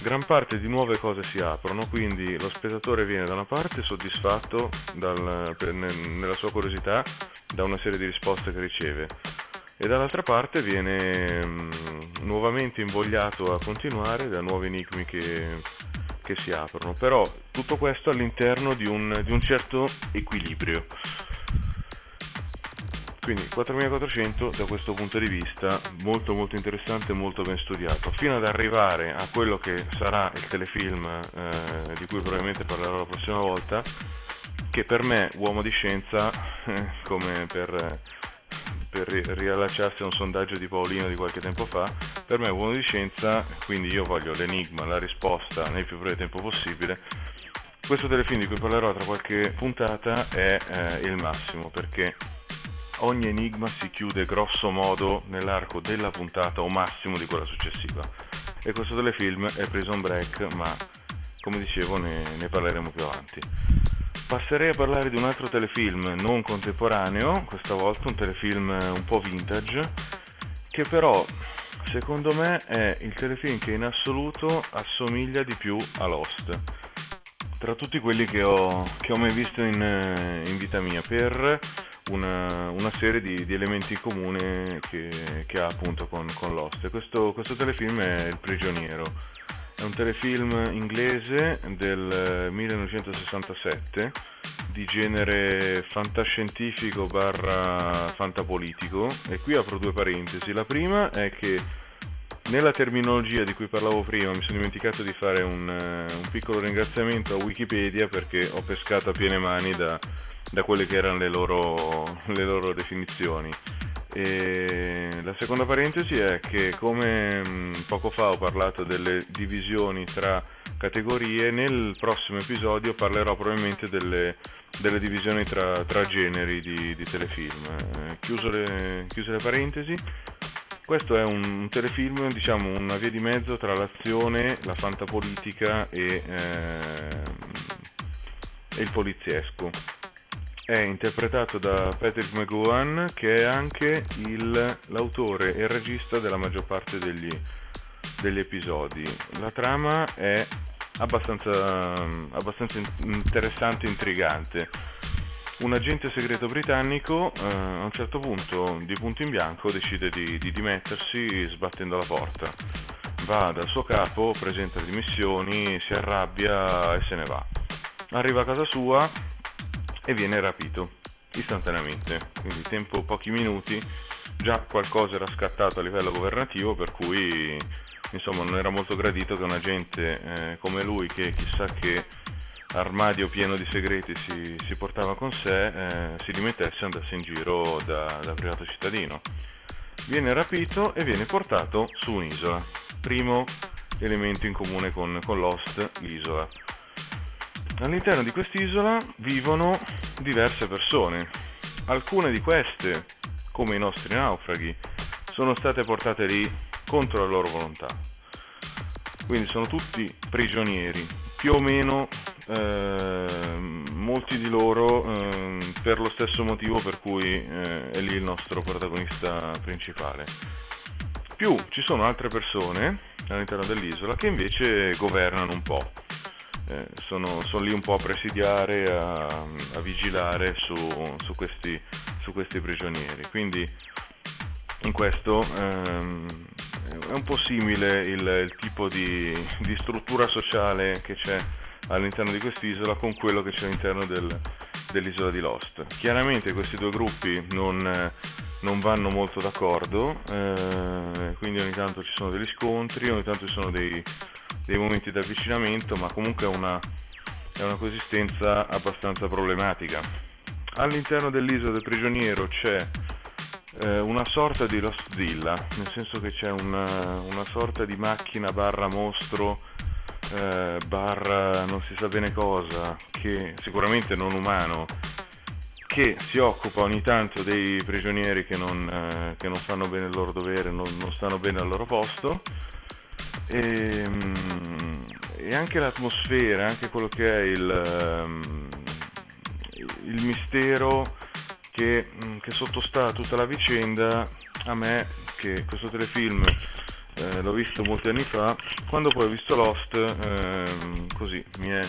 gran parte di nuove cose si aprono, quindi lo spettatore viene da una parte soddisfatto dal, per, nella sua curiosità da una serie di risposte che riceve e dall'altra parte viene mh, mm, nuovamente invogliato a continuare da nuovi enigmi che, che, si aprono, però tutto questo all'interno di un, di un certo equilibrio. Quindi 4400 da questo punto di vista molto molto interessante e molto ben studiato, fino ad arrivare a quello che sarà il telefilm eh, di cui probabilmente parlerò la prossima volta, che per me, uomo di scienza, come per, per riallacciarsi a un sondaggio di Paolino di qualche tempo fa, per me uomo di scienza, quindi io voglio l'enigma, la risposta nel più breve tempo possibile. Questo telefilm di cui parlerò tra qualche puntata è eh, il massimo perché ogni enigma si chiude grosso modo nell'arco della puntata o massimo di quella successiva. E questo telefilm è Prison Break, ma come dicevo ne, ne parleremo più avanti. Passerei a parlare di un altro telefilm non contemporaneo, questa volta un telefilm un po' vintage, che però secondo me è il telefilm che in assoluto assomiglia di più a Lost. Tra tutti quelli che ho, che ho mai visto in, in, vita mia, per una, una serie di, di, elementi in comune che, che ha appunto con, con Lost. Questo, questo telefilm è Il prigioniero è un telefilm inglese del 1967 eh, di genere fantascientifico barra fantapolitico e qui apro due parentesi. La prima è che nella terminologia di cui parlavo prima mi sono dimenticato di fare un, uh, un piccolo ringraziamento a Wikipedia perché ho pescato a piene mani da, da quelle che erano le loro, le loro definizioni. E la seconda parentesi è che come mm, poco fa ho parlato delle divisioni tra categorie, nel prossimo episodio parlerò probabilmente delle, delle divisioni tra, tra, generi di, di telefilm. Eh, le, chiuse le parentesi, questo è un, telefilm, diciamo una via di mezzo tra l'azione, la fantapolitica e, eh, e il poliziesco è interpretato da Patrick McGowan che è anche il, l'autore e il regista della maggior parte degli, degli episodi. La trama è abbastanza, abbastanza interessante e intrigante. Un agente segreto britannico eh, a un certo punto, di punto in bianco, decide di, di dimettersi sbattendo la porta. Va dal suo capo, presenta le dimissioni, si arrabbia e se ne va. Arriva a casa sua, e viene rapito istantaneamente, quindi tempo pochi minuti, già qualcosa era scattato a livello governativo per cui insomma non era molto gradito che un agente eh, come lui che chissà che armadio pieno di segreti si, si portava con sé eh, si dimettesse e andasse in giro da, da privato cittadino. Viene rapito e viene portato su un'isola. Primo elemento in comune con, con Lost, l'isola. All'interno di quest'isola vivono diverse persone. Alcune di queste, come i nostri naufraghi, sono state portate lì contro la loro volontà. Quindi sono tutti prigionieri, più o meno eh, molti di loro eh, per lo stesso motivo per cui eh, è lì il nostro protagonista principale. Più ci sono altre persone all'interno dell'isola che invece governano un po' eh, sono, sono, lì un po' a presidiare, a, a vigilare su, su, questi, su, questi, prigionieri. Quindi in questo ehm, è un po' simile il, il tipo di, di, struttura sociale che c'è all'interno di quest'isola con quello che c'è all'interno del, dell'isola di Lost. Chiaramente questi due gruppi non, non vanno molto d'accordo, eh, quindi ogni tanto ci sono degli scontri, ogni tanto ci sono dei, dei momenti di avvicinamento, ma comunque è una, è una coesistenza abbastanza problematica. All'interno dell'isola del prigioniero c'è eh, una sorta di Lost Zilla, nel senso che c'è una, una sorta di macchina barra mostro eh, barra non si sa bene cosa, che sicuramente non umano, che si occupa ogni tanto dei prigionieri che non, eh, che non fanno bene il loro dovere, non, non stanno bene al loro posto. E, ehm, e, anche l'atmosfera, anche quello che è il, ehm, il mistero che, mm, che, sottostà tutta la vicenda, a me, che questo telefilm eh, l'ho visto molti anni fa, quando poi ho visto Lost, eh, così mi, è,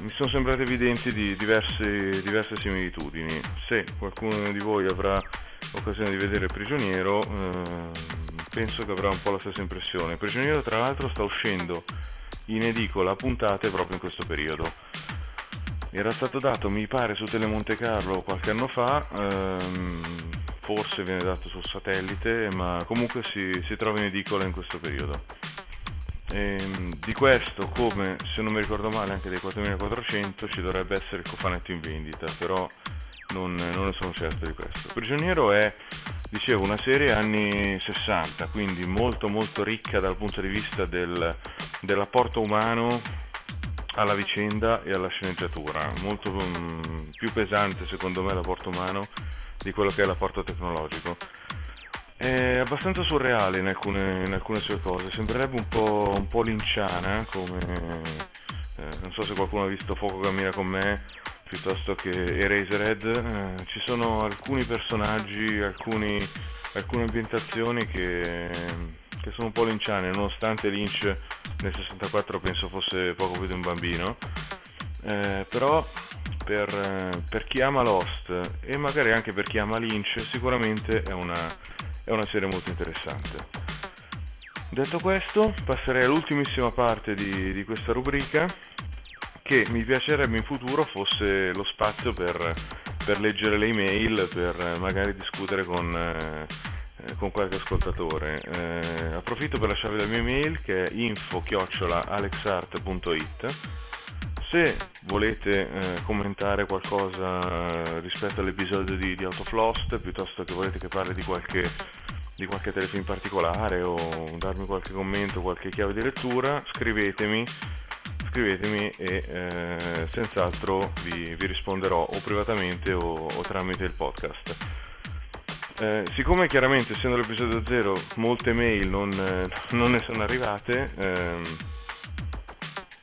mi, sono sembrate evidenti di diverse, diverse similitudini. Se qualcuno di voi avrà occasione di vedere Prigioniero, eh, penso che avrà un po' la stessa impressione. Prigioniero tra l'altro sta uscendo in edicola a puntate proprio in questo periodo. Era stato dato, mi pare, su Telemonte Carlo qualche anno fa, ehm, forse viene dato sul satellite, ma comunque si, si trova in edicola in questo periodo. E, ehm, di questo, come se non mi ricordo male, anche dei 4400 ci dovrebbe essere il cofanetto in vendita, però non, non ne sono certo di questo. Prigioniero è dicevo, una serie anni 60, quindi molto molto ricca dal punto di vista del, dell'apporto umano alla vicenda e alla sceneggiatura, molto um, più pesante secondo me l'apporto umano di quello che è l'apporto tecnologico. È abbastanza surreale in alcune, in alcune sue cose, sembrerebbe un po', un po linciana, come eh, non so se qualcuno ha visto Fuoco cammina con me piuttosto che Eraserhead, eh, ci sono alcuni personaggi, alcuni, alcune ambientazioni che, che, sono un po' linciane, nonostante Lynch nel 64 penso fosse poco più di un bambino, eh, però per, per, chi ama Lost e magari anche per chi ama Lynch sicuramente è una, è una serie molto interessante. Detto questo, passerei all'ultimissima parte di, di questa rubrica che mi piacerebbe in futuro fosse lo spazio per, per leggere le email, per magari discutere con, eh, con qualche ascoltatore. Eh, approfitto per lasciarvi la mia email che è info-alexart.it se volete eh, commentare qualcosa rispetto all'episodio di, di Out piuttosto che volete che parli di qualche, di qualche telefilm particolare o darmi qualche commento, qualche chiave di lettura, scrivetemi scrivetemi e eh, senz'altro vi, vi, risponderò o privatamente o, o tramite il podcast. Eh, siccome chiaramente essendo l'episodio 0 molte mail non, eh, non ne sono arrivate, ehm,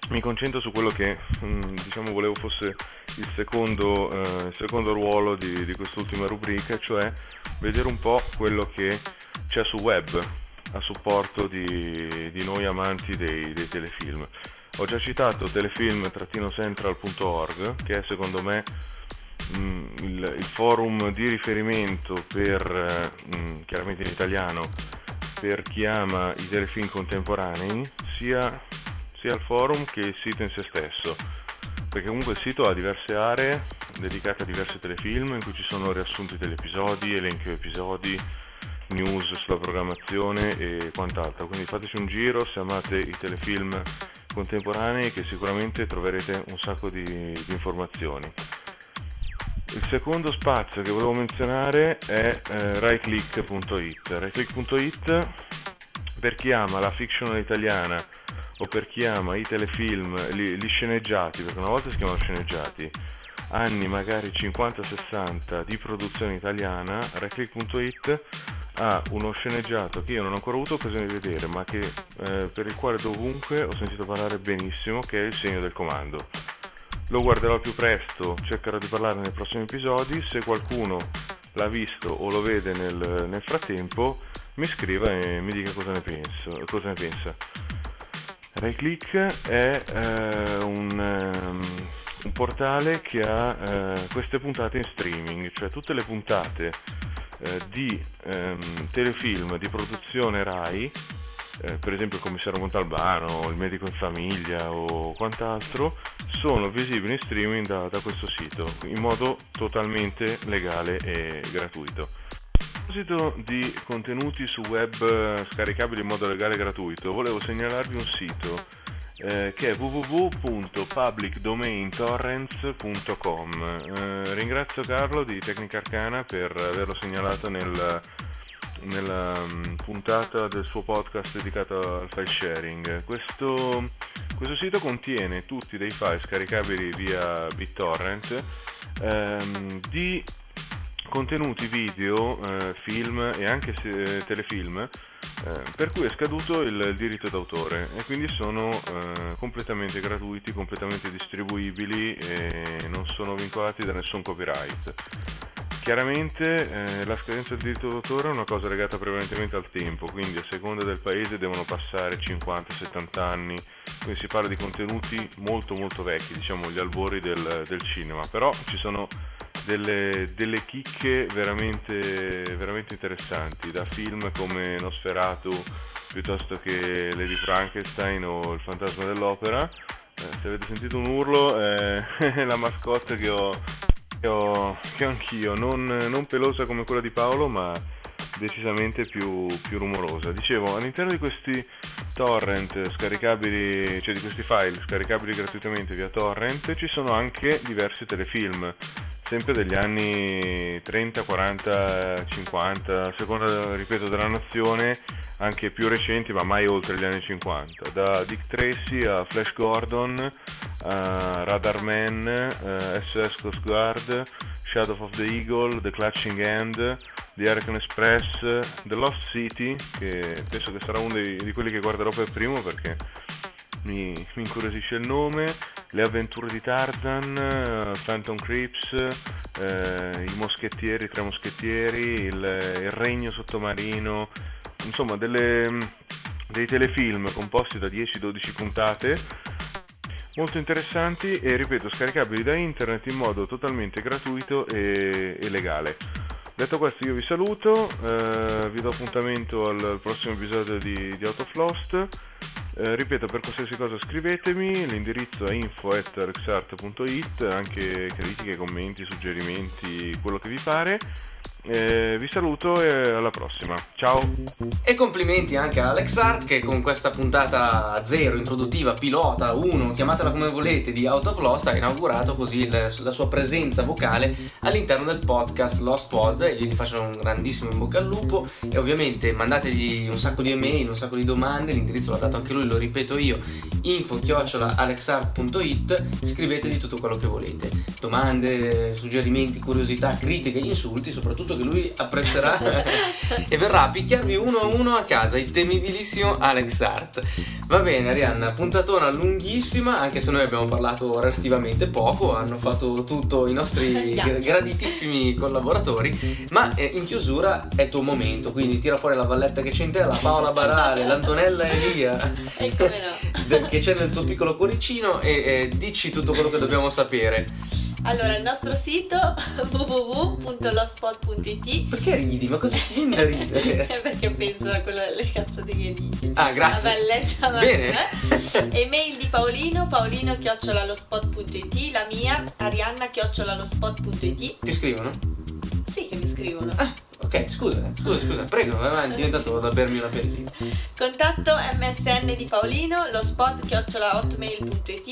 mi concentro su quello che mh, mm, diciamo volevo fosse il secondo, eh, il secondo ruolo di, di, quest'ultima rubrica, cioè vedere un po' quello che c'è su web a supporto di, di noi amanti dei, dei telefilm. Ho già citato telefilm-central.org che è secondo me il, il, forum di riferimento per, mh, mm, chiaramente in italiano, per chi ama i telefilm contemporanei, sia, sia il forum che il sito in se stesso. perché comunque il sito ha diverse aree dedicate a diversi telefilm in cui ci sono riassunti degli episodi, elenchi di episodi, news sulla programmazione e quant'altro. Quindi fateci un giro se amate i telefilm contemporanei che sicuramente troverete un sacco di, di informazioni. Il secondo spazio che volevo menzionare è eh, rightclick.it. Rightclick.it per chi ama la fiction italiana o per chi ama i telefilm, gli, gli sceneggiati, perché una volta si chiamano sceneggiati, anni magari 50-60 di produzione italiana, Reclick.it ha uno sceneggiato che io non ho ancora avuto occasione di vedere, ma che, eh, per il quale dovunque ho sentito parlare benissimo, che è il segno del comando. Lo guarderò più presto, cercherò di parlarne nei prossimi episodi, se qualcuno l'ha visto o lo vede nel, nel frattempo mi scriva e mi dica cosa ne, penso, cosa ne pensa. RayClick è eh, un, um, un, portale che ha eh, queste puntate in streaming, cioè tutte le puntate eh, di um, telefilm di produzione RAI, eh, per esempio il commissario Montalbano, il medico in famiglia o quant'altro, sono visibili in streaming da, da questo sito in modo totalmente legale e gratuito proposito di contenuti su web eh, scaricabili in modo legale e gratuito, volevo segnalarvi un sito eh, che è www.publicdomaintorrents.com. Eh, ringrazio Carlo di Tecnica Arcana per averlo segnalato nel, nella um, puntata del suo podcast dedicato al file sharing. Questo, questo sito contiene tutti dei file scaricabili via BitTorrent ehm, di contenuti video, eh, film e anche se, telefilm eh, per cui è scaduto il, il, diritto d'autore e quindi sono eh, completamente gratuiti, completamente distribuibili e non sono vincolati da nessun copyright. Chiaramente eh, la scadenza del diritto d'autore è una cosa legata prevalentemente al tempo, quindi a seconda del paese devono passare 50-70 anni, quindi si parla di contenuti molto molto vecchi, diciamo gli albori del, del cinema, però ci sono delle, delle chicche veramente, veramente interessanti, da film come Nosferatu piuttosto che Lady Frankenstein o Il fantasma dell'opera. Eh, se avete sentito un urlo è la mascotte che ho, ho, che anch'io, non, non pelosa come quella di Paolo ma decisamente più, più, rumorosa. Dicevo, all'interno di questi torrent scaricabili, cioè di questi file scaricabili gratuitamente via torrent, ci sono anche diversi telefilm sempre degli anni 30, 40, 50, a seconda, ripeto, della nazione, anche più recenti, ma mai oltre gli anni 50. Da Dick Tracy a Flash Gordon, a Radar Man, uh, SS Coast Guard, Shadow of the Eagle, The Clutching Hand, The American Express, The Lost City, che penso che sarà uno dei, di quelli che guarderò per primo perché mi, mi incuriosisce il nome, Le avventure di Tarzan, uh, Phantom Crips, uh, I moschettieri, i tre moschettieri, il, il regno sottomarino, insomma delle, dei telefilm composti da 10-12 puntate molto interessanti e ripeto scaricabili da internet in modo totalmente gratuito e, e legale. Detto questo io vi saluto, eh, vi do appuntamento al, al prossimo episodio di, di Out of Lost. Eh, ripeto, per qualsiasi cosa scrivetemi, l'indirizzo è info.rexart.it, anche critiche, commenti, suggerimenti, quello che vi pare. Eh, vi saluto e alla prossima. Ciao. E complimenti anche a Alex Art che con questa puntata zero, introduttiva, pilota, 1, chiamatela come volete, di Out of Lost ha inaugurato così la sua presenza vocale all'interno del podcast Lost Pod e gli faccio un grandissimo in bocca al lupo e ovviamente mandategli un sacco di email, un sacco di domande, l'indirizzo l'ha dato anche lui, lo ripeto io, info-alexart.it, scrivetegli tutto quello che volete. Domande, suggerimenti, curiosità, critiche, insulti, soprattutto che lui apprezzerà e verrà a picchiarvi uno a uno a casa il temibilissimo Alex Hart. Va bene Arianna, puntatona lunghissima, anche se noi abbiamo parlato relativamente poco, hanno fatto tutto i nostri graditissimi collaboratori, ma eh, in chiusura è il tuo momento, quindi tira fuori la valletta che c'è in te, la Paola Barale, l'Antonella Elia, no. che c'è nel tuo piccolo cuoricino e eh, dici tutto quello che dobbiamo sapere. Allora, il nostro sito www.lospot.it Perché ridi? Ma cosa ti viene da ridere? perché penso a quelle le cazzate che dici. Ah, grazie. La belletta ma- Bene. Email di Paolino, paolino chiocciolalospot.it, la mia, arianna chiocciolalospot.it. Ti scrivono? Sì, che mi scrivono. Ah, ok, scusa, scusa, scusa, prego, vai avanti, intanto vado a bermi un aperitivo. Contatto MSN di Paolino, lo spot chiocciola.hotmail.it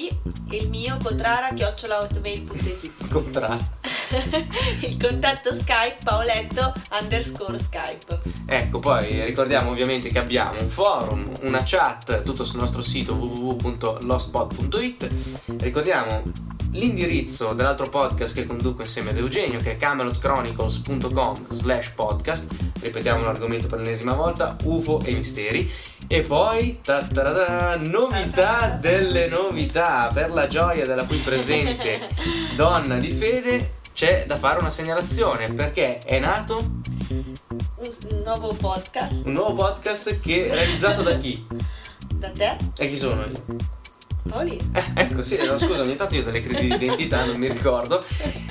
e il mio contrara chiocciola.hotmail.it. Contrario. il contatto Skype paoletto underscore Skype. Ecco, poi ricordiamo ovviamente che abbiamo un forum, una chat, tutto sul nostro sito www.lostpod.it. Ricordiamo l'indirizzo dell'altro podcast che conduco insieme ad Eugenio che è camelotchronicles.com slash podcast. Ripetiamo l'argomento per l'ennesima volta UFO e misteri. E poi novità delle novità. Per la gioia della qui presente donna di fede c'è da fare una segnalazione perché è nato Un nuovo podcast. Un nuovo podcast che è realizzato da chi? da te, E chi sono io? Paolino. Eh, ecco, sì, no, scusa, ogni tanto io ho delle crisi di identità, non mi ricordo.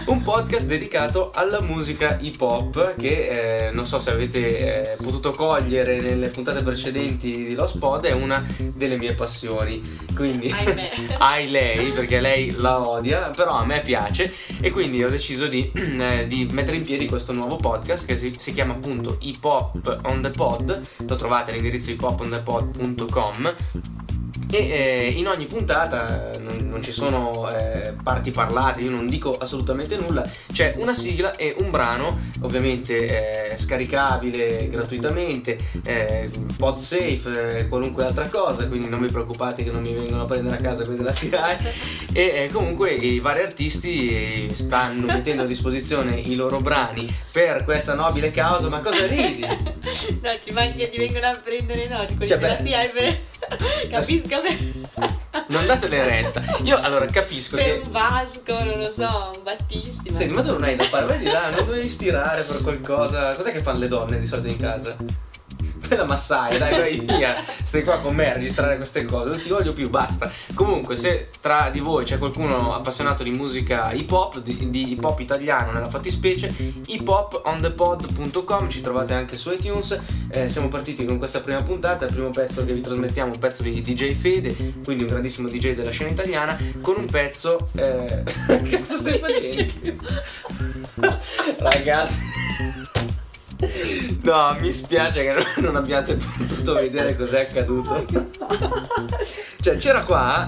Un podcast dedicato alla musica hip hop che eh, non so se avete eh, potuto cogliere nelle puntate precedenti di Lost Pod, è una delle mie passioni. Quindi, Ahimè. ai lei, perché lei la odia, però a me piace e quindi ho deciso di, eh, di mettere in piedi questo nuovo podcast che si, si chiama appunto Hip Hop on the Pod. Lo trovate all'indirizzo hiphopondepod.com e eh, in ogni puntata eh, non, non ci sono eh, parti parlate, io non dico assolutamente nulla, c'è una sigla e un brano, ovviamente eh, scaricabile gratuitamente, eh, pod safe, eh, qualunque altra cosa, quindi non vi preoccupate che non mi vengono a prendere a casa quelli della SIAE. E eh, comunque i vari artisti stanno mettendo a disposizione i loro brani per questa nobile causa, ma cosa ridi? No, ci manca che ti vengono a prendere no, di quelli Cioè, della. CIA per... Capisco per... Non datele retta. Io allora capisco per che un Vasco, non lo so, un Battista. Senti, ma tu non hai da fare, vai di là, non dovevi stirare per qualcosa. Cos'è che fanno le donne di solito in casa? Per la massaia, dai, vai via. Stai qua con me a registrare queste cose, non ti voglio più, basta. Comunque, se tra di voi c'è qualcuno appassionato di musica hip hop, di, di hip hop italiano nella fattispecie, hiphopondepod.com, ci trovate anche su iTunes. Eh, siamo partiti con questa prima puntata, il primo pezzo che vi trasmettiamo, un pezzo di DJ Fede, quindi un grandissimo DJ della scena italiana, con un pezzo. Eh... che cazzo stai facendo? Ragazzi. No, mi spiace che non- abbiate potuto vedere cos'è accaduto. Cioè, c'era qua.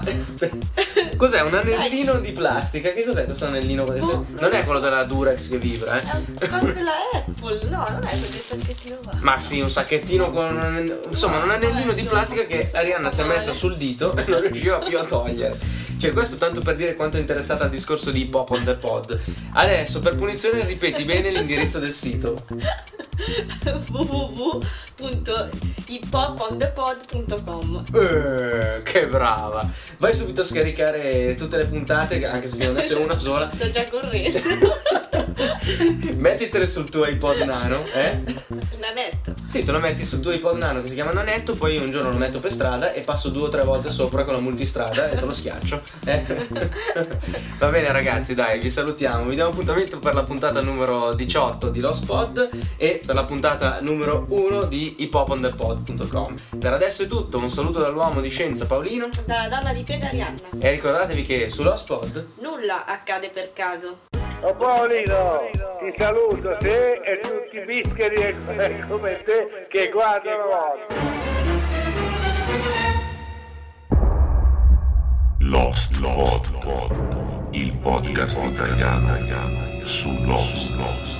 Cos'è? Un anellino di plastica? Che cos'è questo anellino? Perché se- Non è quello della Durex che vibra, eh? È un coso della Apple, no, non è quel sacchettino qua. Ma sì, un sacchettino con un anellino, insomma un anellino di plastica che Arianna si è messa sul dito e non riusciva più a togliere. Cioè, questo tanto per dire quanto è interessata al discorso di hip hop on the pod. Adesso, per punizione, ripeti bene l'indirizzo del sito. www.hiphopondepod.com Eh, che brava! Vai subito a scaricare tutte le puntate, anche se fino adesso è una sola. Sto già correndo. Mettitele sul tuo iPod nano, eh? Nanetto. Sì, te lo metti sul tuo iPod nano che si chiama Nanetto, poi io un giorno lo metto per strada e passo due o tre volte sopra con la multistrada e te lo schiaccio. Eh? Va bene ragazzi, dai, vi salutiamo. Vi diamo appuntamento per la puntata numero 18 di Lost Pod e per la puntata numero 1 di hiphopondepod.com. Per adesso è tutto, un saluto dall'uomo di scienza Paolino Da donna di fede Arianna. e ricordatevi che su Lost Pod Nulla accade per caso. Oh Paolino, ti saluto te e tutti i bischeri e- come te che guardano Lost Lost. Pod, il podcast italiano su Lost.